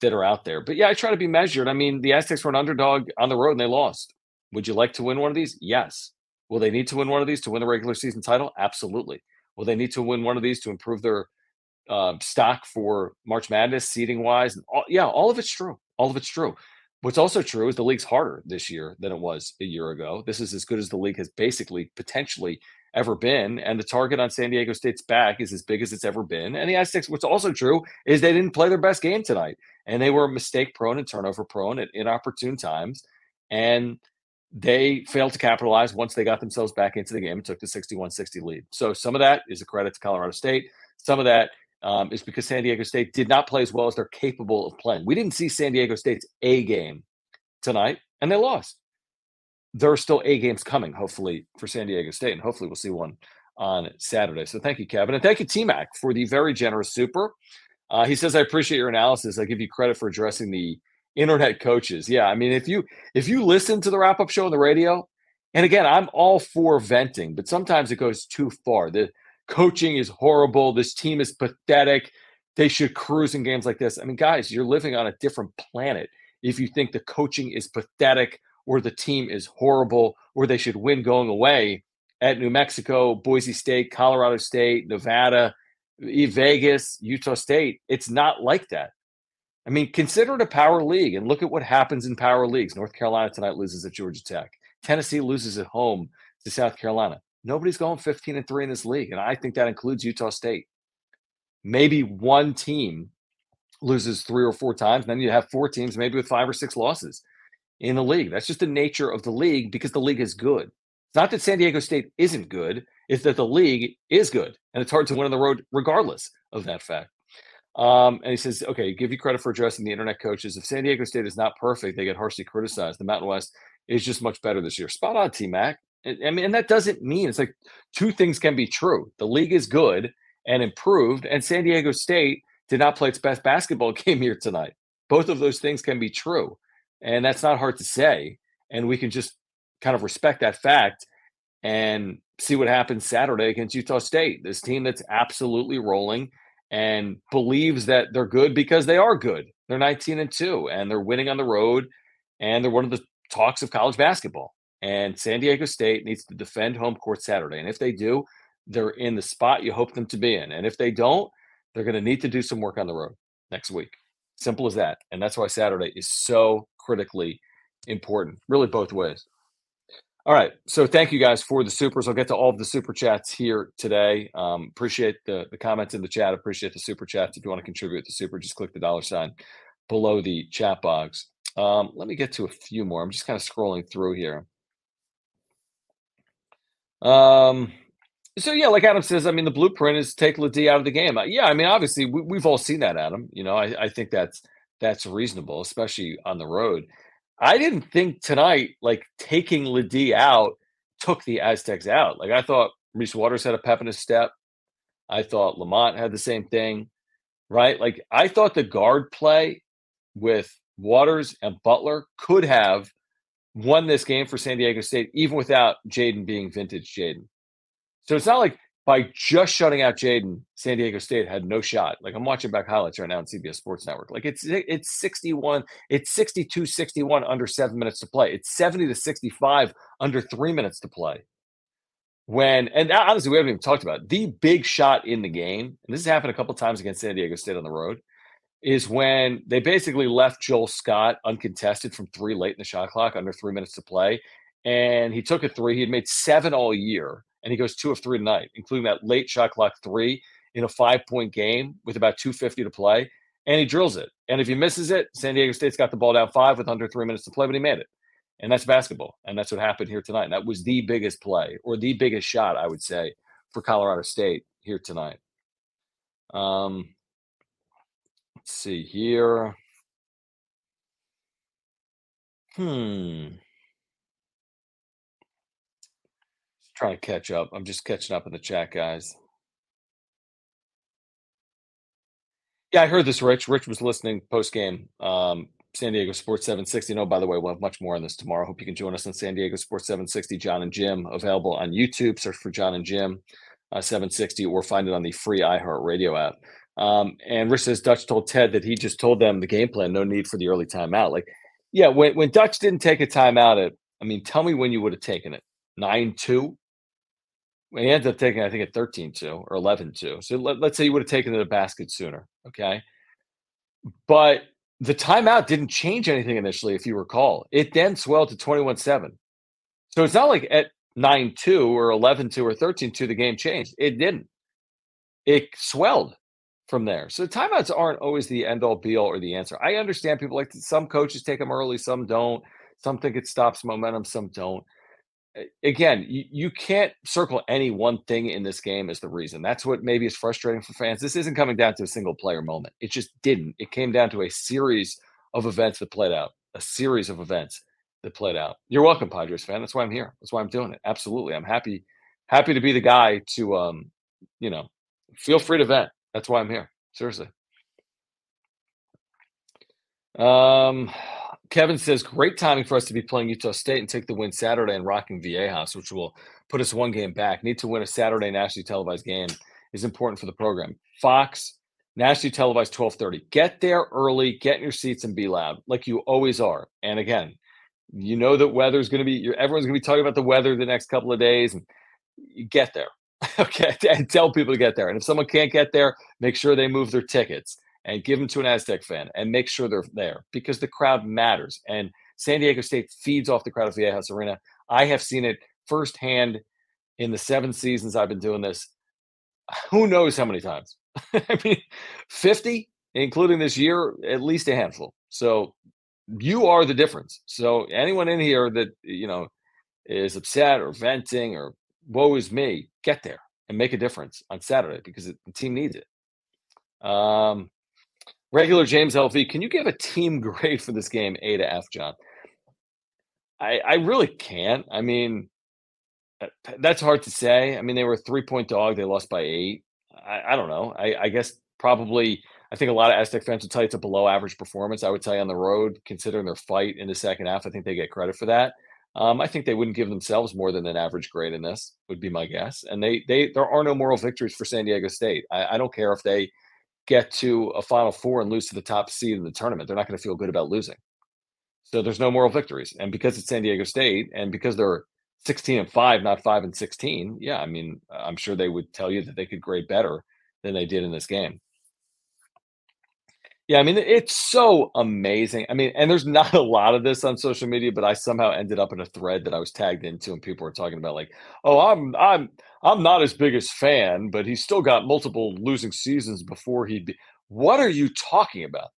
that are out there. But yeah, I try to be measured. I mean, the Aztecs were an underdog on the road and they lost. Would you like to win one of these? Yes. Will they need to win one of these to win the regular season title? Absolutely. Will they need to win one of these to improve their uh, stock for March Madness, seating wise? All, yeah, all of it's true. All of it's true. What's also true is the league's harder this year than it was a year ago. This is as good as the league has basically potentially ever been. And the target on San Diego State's back is as big as it's ever been. And the Aztecs, what's also true is they didn't play their best game tonight. And they were mistake prone and turnover prone at inopportune times. And they failed to capitalize once they got themselves back into the game and took the 61 60 lead. So some of that is a credit to Colorado State. Some of that um, is because San Diego State did not play as well as they're capable of playing. We didn't see San Diego State's A game tonight, and they lost. There are still A games coming, hopefully, for San Diego State, and hopefully we'll see one on Saturday. So thank you, Kevin. And thank you, T Mac, for the very generous super. Uh, he says, I appreciate your analysis. I give you credit for addressing the internet coaches. Yeah, I mean, if you if you listen to the wrap up show on the radio, and again, I'm all for venting, but sometimes it goes too far. The coaching is horrible. This team is pathetic. They should cruise in games like this. I mean, guys, you're living on a different planet if you think the coaching is pathetic or the team is horrible or they should win going away at New Mexico, Boise State, Colorado State, Nevada, Vegas, Utah State. It's not like that. I mean, consider it a power league and look at what happens in power leagues. North Carolina tonight loses at Georgia Tech. Tennessee loses at home to South Carolina. Nobody's going 15 and 3 in this league. And I think that includes Utah State. Maybe one team loses three or four times. Then you have four teams, maybe with five or six losses in the league. That's just the nature of the league because the league is good. It's not that San Diego State isn't good, it's that the league is good. And it's hard to win on the road regardless of that fact. Um, and he says, okay, give you credit for addressing the internet coaches. If San Diego State is not perfect, they get harshly criticized. The Mountain West is just much better this year. Spot on, T Mac. I mean, and that doesn't mean it's like two things can be true. The league is good and improved, and San Diego State did not play its best basketball game here tonight. Both of those things can be true. And that's not hard to say. And we can just kind of respect that fact and see what happens Saturday against Utah State. This team that's absolutely rolling and believes that they're good because they are good. They're 19 and 2 and they're winning on the road and they're one of the talks of college basketball. And San Diego State needs to defend home court Saturday. And if they do, they're in the spot you hope them to be in. And if they don't, they're going to need to do some work on the road next week. Simple as that. And that's why Saturday is so critically important, really both ways. All right. So thank you guys for the supers. I'll get to all of the super chats here today. Um, appreciate the, the comments in the chat. Appreciate the super chats. If you want to contribute to super, just click the dollar sign below the chat box. Um, let me get to a few more. I'm just kind of scrolling through here. Um, so yeah, like Adam says, I mean, the blueprint is take LeDee out of the game. Yeah, I mean, obviously we, have all seen that, Adam. You know, I, I think that's that's reasonable, especially on the road. I didn't think tonight, like taking LeDee out, took the Aztecs out. Like I thought Reese Waters had a pep in his step. I thought Lamont had the same thing, right? Like I thought the guard play with Waters and Butler could have won this game for San Diego State, even without Jaedon being vintage Jaedon. So it's not like by just shutting out Jaedon, San Diego State had no shot. Like I'm watching back highlights right now on CBS Sports Network. Like it's it's 61, it's 62 61 under seven minutes to play. It's 70 to 65 under three minutes to play. When and honestly, we haven't even talked about it. the big shot in the game, and this has happened a couple times against San Diego State on the road, is when they basically left Joel Scott uncontested from three late in the shot clock under three minutes to play. And he took a three. He had made seven all year and he goes two of three tonight, including that late shot clock three in a five point game with about 250 to play. And he drills it. And if he misses it, San Diego State's got the ball down five with under three minutes to play, but he made it. And that's basketball. And that's what happened here tonight. And that was the biggest play or the biggest shot, I would say, for Colorado State here tonight. Um, let's see here. Hmm. Trying to catch up. I'm just catching up in the chat, guys. Yeah, I heard this, Rich. Rich was listening post game. Um, San Diego Sports 760. No, by the way, we'll have much more on this tomorrow. Hope you can join us on San Diego Sports 760. Jon and Jim available on YouTube. Search for Jon and Jim uh, 760 or find it on the free iHeartRadio app. Um, and Rich says Dutch told Ted that he just told them the game plan, no need for the early timeout. Like, yeah, when, when Dutch didn't take a timeout at, I mean, tell me when you would have taken it 9 2. He ended up taking, I think, at 13 2 or 11 2. So let, us say you would have taken the basket sooner. Okay. But the timeout didn't change anything initially, if you recall. It then swelled to 21 7. So it's not like at 9 2 or 11 2 or 13 2, the game changed. It didn't. It swelled from there. So the timeouts aren't always the end all be all or the answer. I understand people like some coaches take them early, some don't. Some think it stops momentum, some don't. Again, you, you can't circle any one thing in this game as the reason. That's what maybe is frustrating for fans. This isn't coming down to a single player moment. It just didn't. It came down to a series of events that played out, a series of events that played out. You're welcome, Padres fan. That's why I'm here. That's why I'm doing it. Absolutely. I'm happy, happy to be the guy to um, you know, feel free to vent. That's why I'm here. Seriously. Um, Kevin says, great timing for us to be playing Utah State and take the win Saturday and rocking Viejas, which will put us one game back. Need to win a Saturday nationally televised game is important for the program. Fox, nationally televised 1230. Get there early, get in your seats and be loud, like you always are. And again, you know that weather's going to be, everyone's going to be talking about the weather the next couple of days. And you get there. okay. And tell people to get there. And if someone can't get there, make sure they move their tickets and give them to an Aztec fan and make sure they're there because the crowd matters. And San Diego State feeds off the crowd of Viejas Arena. I have seen it firsthand in the seven seasons I've been doing this. Who knows how many times? I mean, 50, including this year, at least a handful. So you are the difference. So anyone in here that, you know, is upset or venting or woe is me, get there and make a difference on Saturday because the team needs it. Um, Regular James LV, can you give a team grade for this game, A to F, Jon? I, I really can't. I mean, uh, that's hard to say. I mean, they were a three point dog. They lost by eight. I, I don't know. I, I, guess probably, I think a lot of Aztec fans would tell you it's a below average performance. I would tell you on the road, considering their fight in the second half, I think they get credit for that. Um, I think they wouldn't give themselves more than an average grade in this, would be my guess. And they, they, there are no moral victories for San Diego State. I, I don't care if they get to a Final Four and lose to the top seed in the tournament. They're not going to feel good about losing. So there's no moral victories. And because it's San Diego State and because they're 16 and 5, not 5 and 16, yeah, I mean, I'm sure they would tell you that they could grade better than they did in this game. Yeah, I mean, it's so amazing. I mean, and there's not a lot of this on social media, but I somehow ended up in a thread that I was tagged into, and people were talking about like, "Oh, I'm I'm I'm not his biggest fan, but he's still got multiple losing seasons before he'd be." What are you talking about?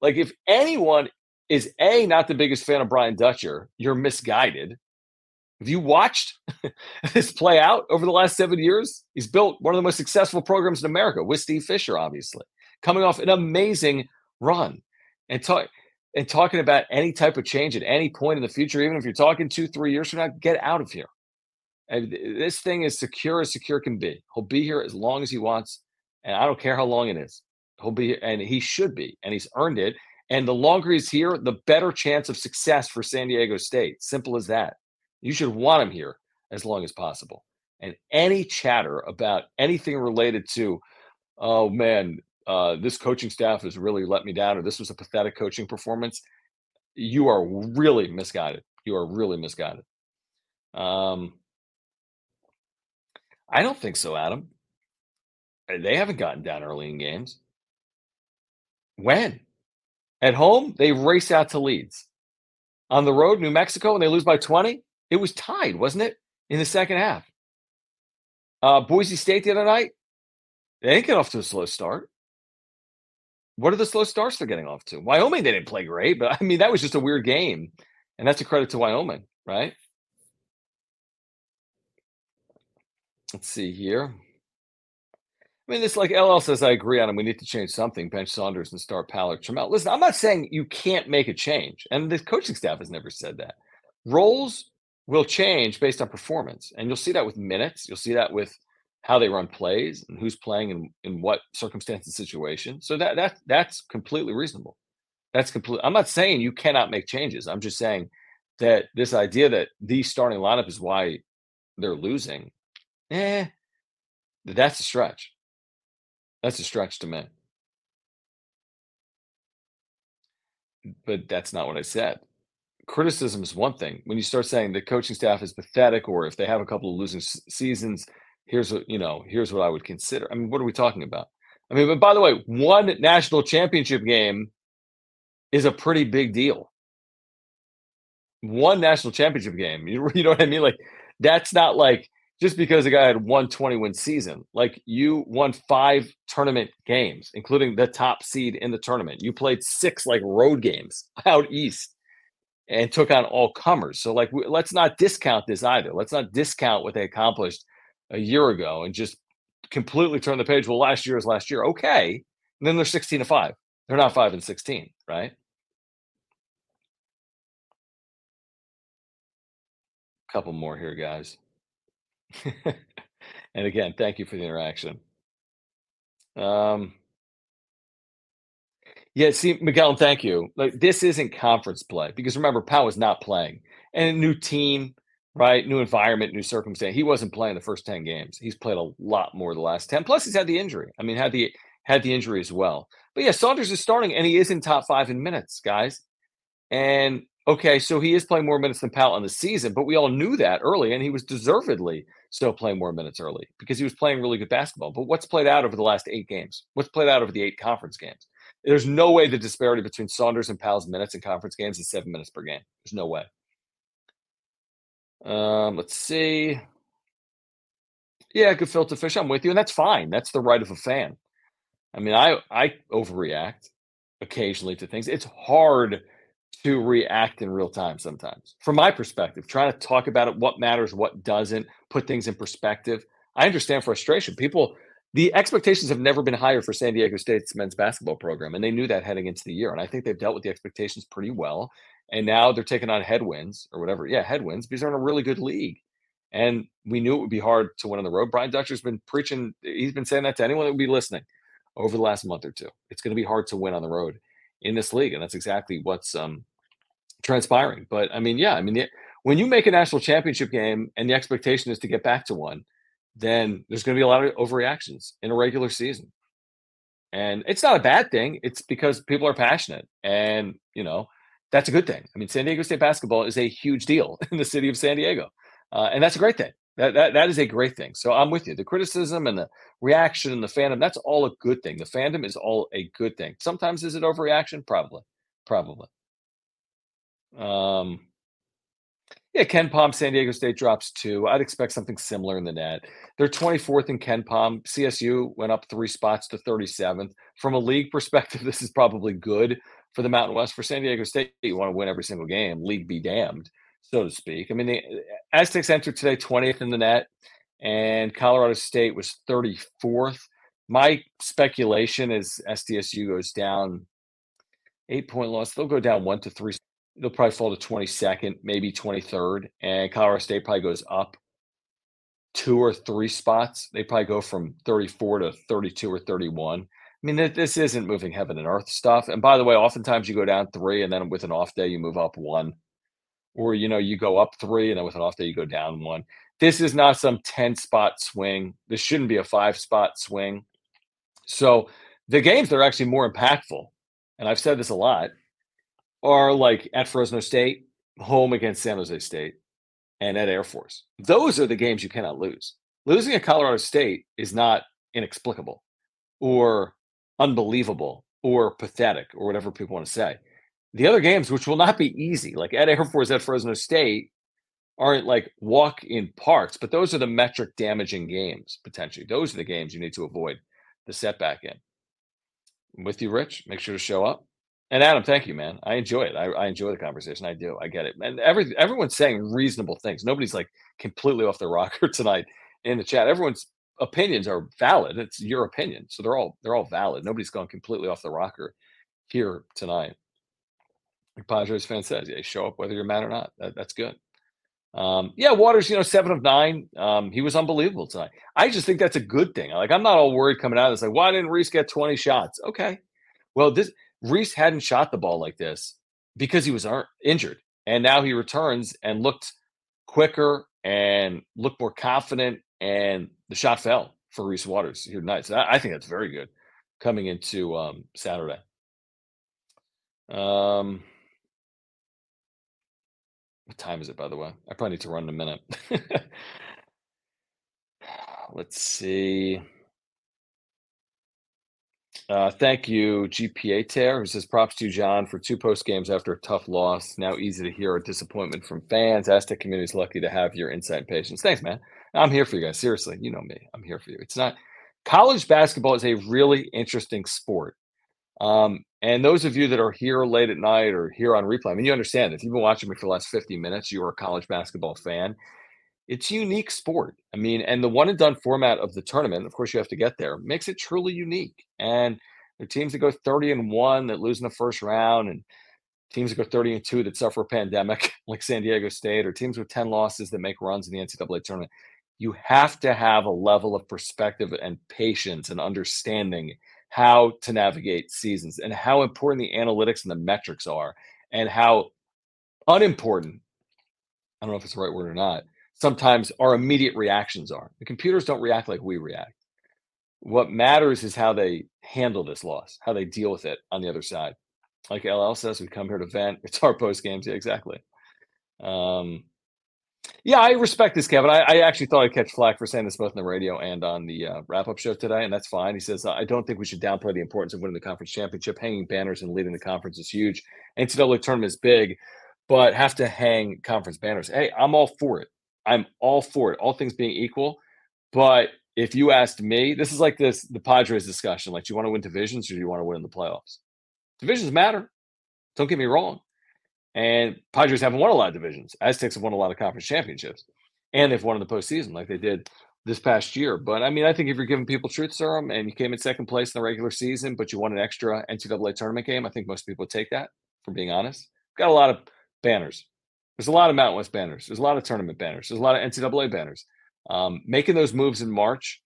Like, if anyone is a not the biggest fan of Brian Dutcher, you're misguided. Have you watched this play out over the last seven years? He's built one of the most successful programs in America with Steve Fisher, obviously, coming off an amazing run and talk and talking about any type of change at any point in the future, even if you're talking two, three years from now, get out of here. And this thing is secure as secure can be. He'll be here as long as he wants, and I don't care how long it is. He'll be here, and he should be, and he's earned it. And the longer he's here, the better chance of success for San Diego State. Simple as that. You should want him here as long as possible. And any chatter about anything related to, oh man, uh, this coaching staff has really let me down, or this was a pathetic coaching performance, you are really misguided. You are really misguided. Um, I don't think so, Adam. Uh, they haven't gotten down early in games. When? At home, they race out to leads. On the road, New Mexico, and they lose by 20, it was tied, wasn't it? In the second half. Uh, Boise State the other night, they didn't get off to a slow start. What are the slow starts they're getting off to? Wyoming, they didn't play great, but I mean, that was just a weird game. And that's a credit to Wyoming, right? Let's see here. I mean, this like LL says, I agree on him. We need to change something. Bench Saunders and start Pollard Trammell. Listen, I'm not saying you can't make a change, and the coaching staff has never said that. Roles will change based on performance, and you'll see that with minutes. You'll see that with how they run plays and who's playing in, in what circumstance and situation. So that that that's completely reasonable. That's complete. I'm not saying you cannot make changes. I'm just saying that this idea that the starting lineup is why they're losing, eh, that's a stretch. That's a stretch to me. But that's not what I said. criticism is one thing. When you start saying the coaching staff is pathetic, or if they have a couple of losing seasons, here's what you know. Here's what I would consider. I mean, what are we talking about? I mean, but by the way, one national championship game is a pretty big deal. One national championship game, you, you know what I mean? Like that's not like just because a guy had one 20 win season. Like you won five tournament games, including the top seed in the tournament. You played six like road games out east and took on all comers. So like let's not discount this either. Let's not discount what they accomplished a year ago and just completely turn the page. Well, last year is last year. Okay. And then they're 16 to 5. They're not 5 and 16, right? Couple more here, guys. and again, thank you for the interaction. Um, yeah, see, Miguel, thank you. Like this isn't conference play because remember, Powell is not playing, and a new team, right? New environment, new circumstance. He wasn't playing the first ten games. He's played a lot more the last ten. Plus, he's had the injury. I mean, had the had the injury as well. But yeah, Saunders is starting, and he is in top five in minutes, guys. And okay, so he is playing more minutes than Powell in the season, but we all knew that early, and he was deservedly still playing more minutes early because he was playing really good basketball. But what's played out over the last eight games? What's played out over the eight conference games? There's no way the disparity between Saunders and Powell's minutes in conference games is seven minutes per game. There's no way. Um, let's see. Yeah, good filter fish. I'm with you, and that's fine. That's the right of a fan. I mean, I I overreact occasionally to things. It's hard to react in real time sometimes. From my perspective, trying to talk about it, what matters, what doesn't, put things in perspective. I understand frustration. People, the expectations have never been higher for San Diego State's men's basketball program, and they knew that heading into the year. And I think they've dealt with the expectations pretty well. And now they're taking on headwinds or whatever. Yeah, headwinds because they're in a really good league. And we knew it would be hard to win on the road. Brian Dutcher's been preaching, he's been saying that to anyone that would be listening over the last month or two. It's going to be hard to win on the road in this league, and that's exactly what's um, transpiring. But I mean, yeah, I mean, the, when you make a national championship game and the expectation is to get back to one, then there's going to be a lot of overreactions in a regular season. And it's not a bad thing. It's because people are passionate, and you know that's a good thing. I mean, San Diego State basketball is a huge deal in the city of San Diego, uh, and that's a great thing. That, that that is a great thing. So I'm with you. The criticism and the reaction and the fandom, that's all a good thing. The fandom is all a good thing. Sometimes is it overreaction? Probably. Probably. Um yeah, KenPom, San Diego State drops two. I'd expect something similar in the net. They're 24th in KenPom. CSU went up three spots to 37th. From a league perspective, this is probably good for the Mountain West. For San Diego State, you want to win every single game, league be damned so to speak. I mean, the uh, Aztecs entered today 20th in the net, and Colorado State was 34th. My speculation is SDSU goes down eight point loss. They'll go down one to three. They'll probably fall to 22nd, maybe 23rd, and Colorado State probably goes up two or three spots. They probably go from 34 to 32 or 31. I mean, this isn't moving heaven and earth stuff. And by the way, oftentimes you go down three, and then with an off day, you move up one or you know you go up three and then with an off day you go down one. This is not some 10 spot swing. This shouldn't be a five spot swing. So the games that are actually more impactful, and I've said this a lot, are like at Fresno State, home against San Jose State, and at Air Force. Those are the games you cannot lose. Losing at Colorado State is not inexplicable or unbelievable or pathetic or whatever people want to say. The other games, which will not be easy, like at Air Force, at Fresno State, aren't like walk in parks, but those are the metric damaging games potentially. Those are the games you need to avoid the setback in. I'm with you, Rich. Make sure to show up. And Adam, thank you, man. I enjoy it. I, I, enjoy the conversation. I do. I get it. And every everyone's saying reasonable things. Nobody's like completely off the rocker tonight in the chat. Everyone's opinions are valid. It's your opinion, so they're all they're all valid. Nobody's gone completely off the rocker here tonight Padres fan says, yeah, show up whether you're mad or not. That, that's good. Um, yeah, Waters, you know, seven of nine. Um, he was unbelievable tonight. I just think that's a good thing. Like, I'm not all worried coming out. It's like, why didn't Reese get 20 shots? Okay. Well, this Reese hadn't shot the ball like this because he was injured. And now he returns and looked quicker and looked more confident. And the shot fell for Reese Waters here tonight. So I, I think that's very good coming into um, Saturday. Um, What time is it, by the way? I probably need to run in a minute. Let's see. Uh, thank you, GPA Tear, who says props to you, Jon, for two post games after a tough loss. Now easy to hear a disappointment from fans. Aztec community is lucky to have your insight patience. Thanks, man. I'm here for you guys. Seriously, you know me. I'm here for you. It's not college basketball is a really interesting sport. Um, and those of you that are here late at night or here on replay, I mean, you understand if you've been watching me for the last 50 minutes, you are a college basketball fan. It's a unique sport. I mean, and the one and done format of the tournament, of course, you have to get there, makes it truly unique. And the teams that go 30 and one that lose in the first round, and teams that go 30 and two that suffer a pandemic, like San Diego State, or teams with 10 losses that make runs in the NCAA tournament, you have to have a level of perspective and patience and understanding how to navigate seasons and how important the analytics and the metrics are, and how unimportant I don't know if it's the right word or not sometimes our immediate reactions are. The computers don't react like we react. What matters is how they handle this loss, how they deal with it on the other side. Like LL says, we come here to vent. It's our post games. Yeah, exactly. Um, yeah, I respect this, Kevin. I, I, actually thought I'd catch flack for saying this both on the radio and on the uh, wrap up show today, and that's fine. He says, I don't think we should downplay the importance of winning the conference championship. Hanging banners and leading the conference is huge. NCAA tournament is big, but have to hang conference banners. Hey, I'm all for it. I'm all for it, all things being equal. But if you asked me, this is like this the Padres discussion. Like, do you want to win divisions or do you want to win in the playoffs? Divisions matter. Don't get me wrong. And Padres haven't won a lot of divisions. Aztecs have won a lot of conference championships. And they've won in the postseason like they did this past year. But I mean, I think if you're giving people truth serum and you came in second place in the regular season, but you won an extra NCAA tournament game, I think most people would take that, from being honest. Got a lot of banners. There's a lot of Mountain West banners. There's a lot of tournament banners. There's a lot of NCAA banners. Um, making those moves in March,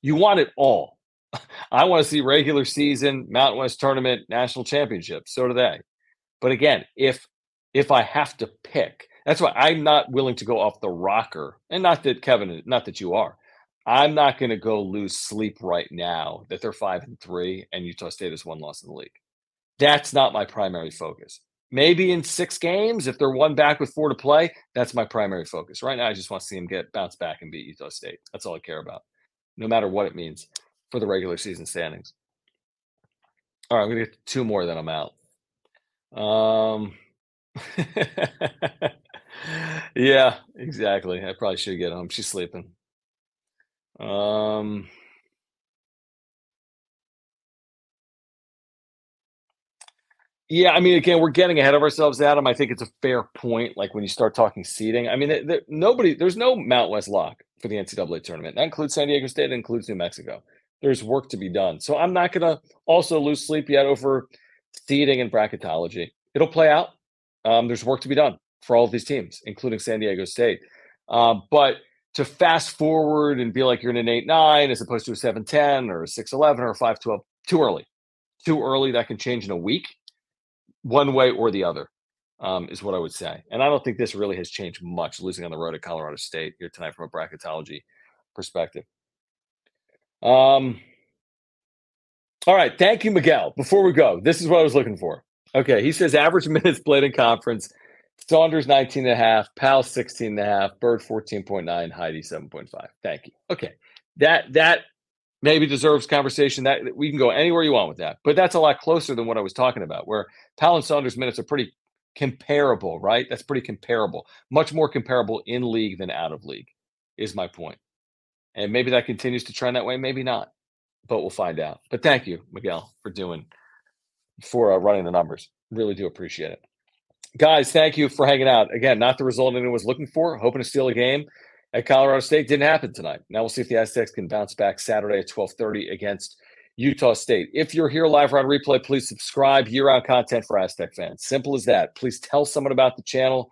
you want it all. I want to see regular season, Mountain West tournament, national championship. So do they. But again, if if I have to pick, that's why I'm not willing to go off the rocker. And not that Kevin, not that you are. I'm not going to go lose sleep right now that they're five and three and Utah State is one loss in the league. That's not my primary focus. Maybe in six games, if they're one back with four to play, that's my primary focus. Right now, I just want to see them get bounce back and beat Utah State. That's all I care about, no matter what it means for the regular season standings. All right, I'm gonna get two more, then I'm out. Um, yeah, exactly. I probably should get home. She's sleeping. Um. Yeah, I mean, again, we're getting ahead of ourselves, Adam. I think it's a fair point. Like when you start talking seeding, I mean, nobody, there's no Mount West lock for the NCAA tournament. That includes San Diego State, it includes New Mexico. There's work to be done. So I'm not going to also lose sleep yet over seeding and bracketology. It'll play out. Um, there's work to be done for all of these teams, including San Diego State. Um, but to fast forward and be like you're in an 8 9 as opposed to a 7 10 or a 6 11 or a 5 12, too early. Too early. That can change in a week one way or the other, um, is what I would say. And I don't think this really has changed much losing on the road at Colorado State here tonight from a bracketology perspective. Um, all right. Thank you, Miguel. Before we go, this is what I was looking for. Okay. He says average minutes played in conference. Saunders 19 and a half, Powell 16 and a half, Byrd 14.9, Heide 7.5. Thank you. Okay. That that maybe deserves conversation. That we can go anywhere you want with that, but that's a lot closer than what I was talking about. Where Powell and Saunders minutes are pretty comparable, right? That's pretty comparable, much more comparable in league than out of league, is my point. And maybe that continues to trend that way, maybe not, but we'll find out. But thank you, Miguel, for doing for uh, running the numbers. Really do appreciate it. Guys, thank you for hanging out. Again, not the result anyone was looking for, hoping to steal a game at Colorado State. Didn't happen tonight. Now we'll see if the Aztecs can bounce back Saturday at 12:30 against Utah State. If you're here live or on replay, please subscribe. Year-round content for Aztec fans. Simple as that. Please tell someone about the channel.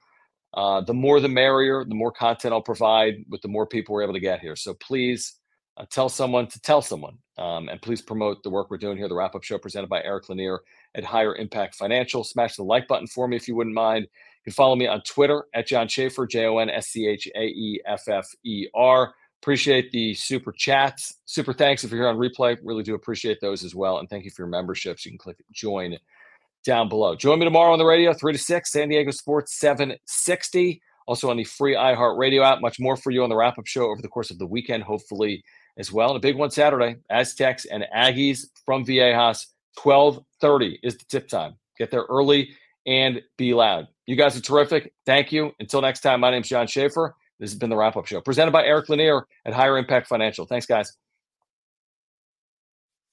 Uh, the more the merrier. The more content I'll provide, with the more people we're able to get here. So please uh, tell someone to tell someone, um, and please promote the work we're doing here. The wrap-up show presented by Eric Lanier at Higher Impact Financial. Smash the like button for me if you wouldn't mind. You can follow me on Twitter at Jon Schaeffer, J O N S C H A E F F E R. Appreciate the super chats. Super thanks if you're here on replay. Really do appreciate those as well. And thank you for your memberships. You can click join down below. Join me tomorrow on the radio, 3 to 6, San Diego Sports 760. Also on the free iHeartRadio app. Much more for you on the wrap up show over the course of the weekend, hopefully as well. And a big one Saturday Aztecs and Aggies from Viejas. 12:30 is the tip time. Get there early and be loud. You guys are terrific. Thank you. Until next time, my name's Jon Schaeffer. This has been the wrap up show presented by Eric Lanier at Higher Impact Financial. Thanks, guys.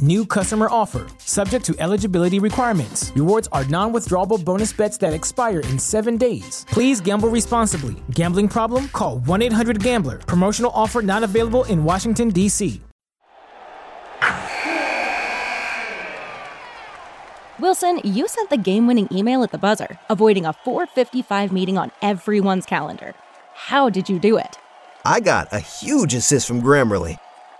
New customer offer, subject to eligibility requirements. Rewards are non withdrawable bonus bets that expire in seven days. Please gamble responsibly. Gambling problem? Call 1 800 Gambler. Promotional offer not available in Washington, D.C. Wilson, you sent the game winning email at the buzzer, avoiding a 455 meeting on everyone's calendar. How did you do it? I got a huge assist from Grammarly,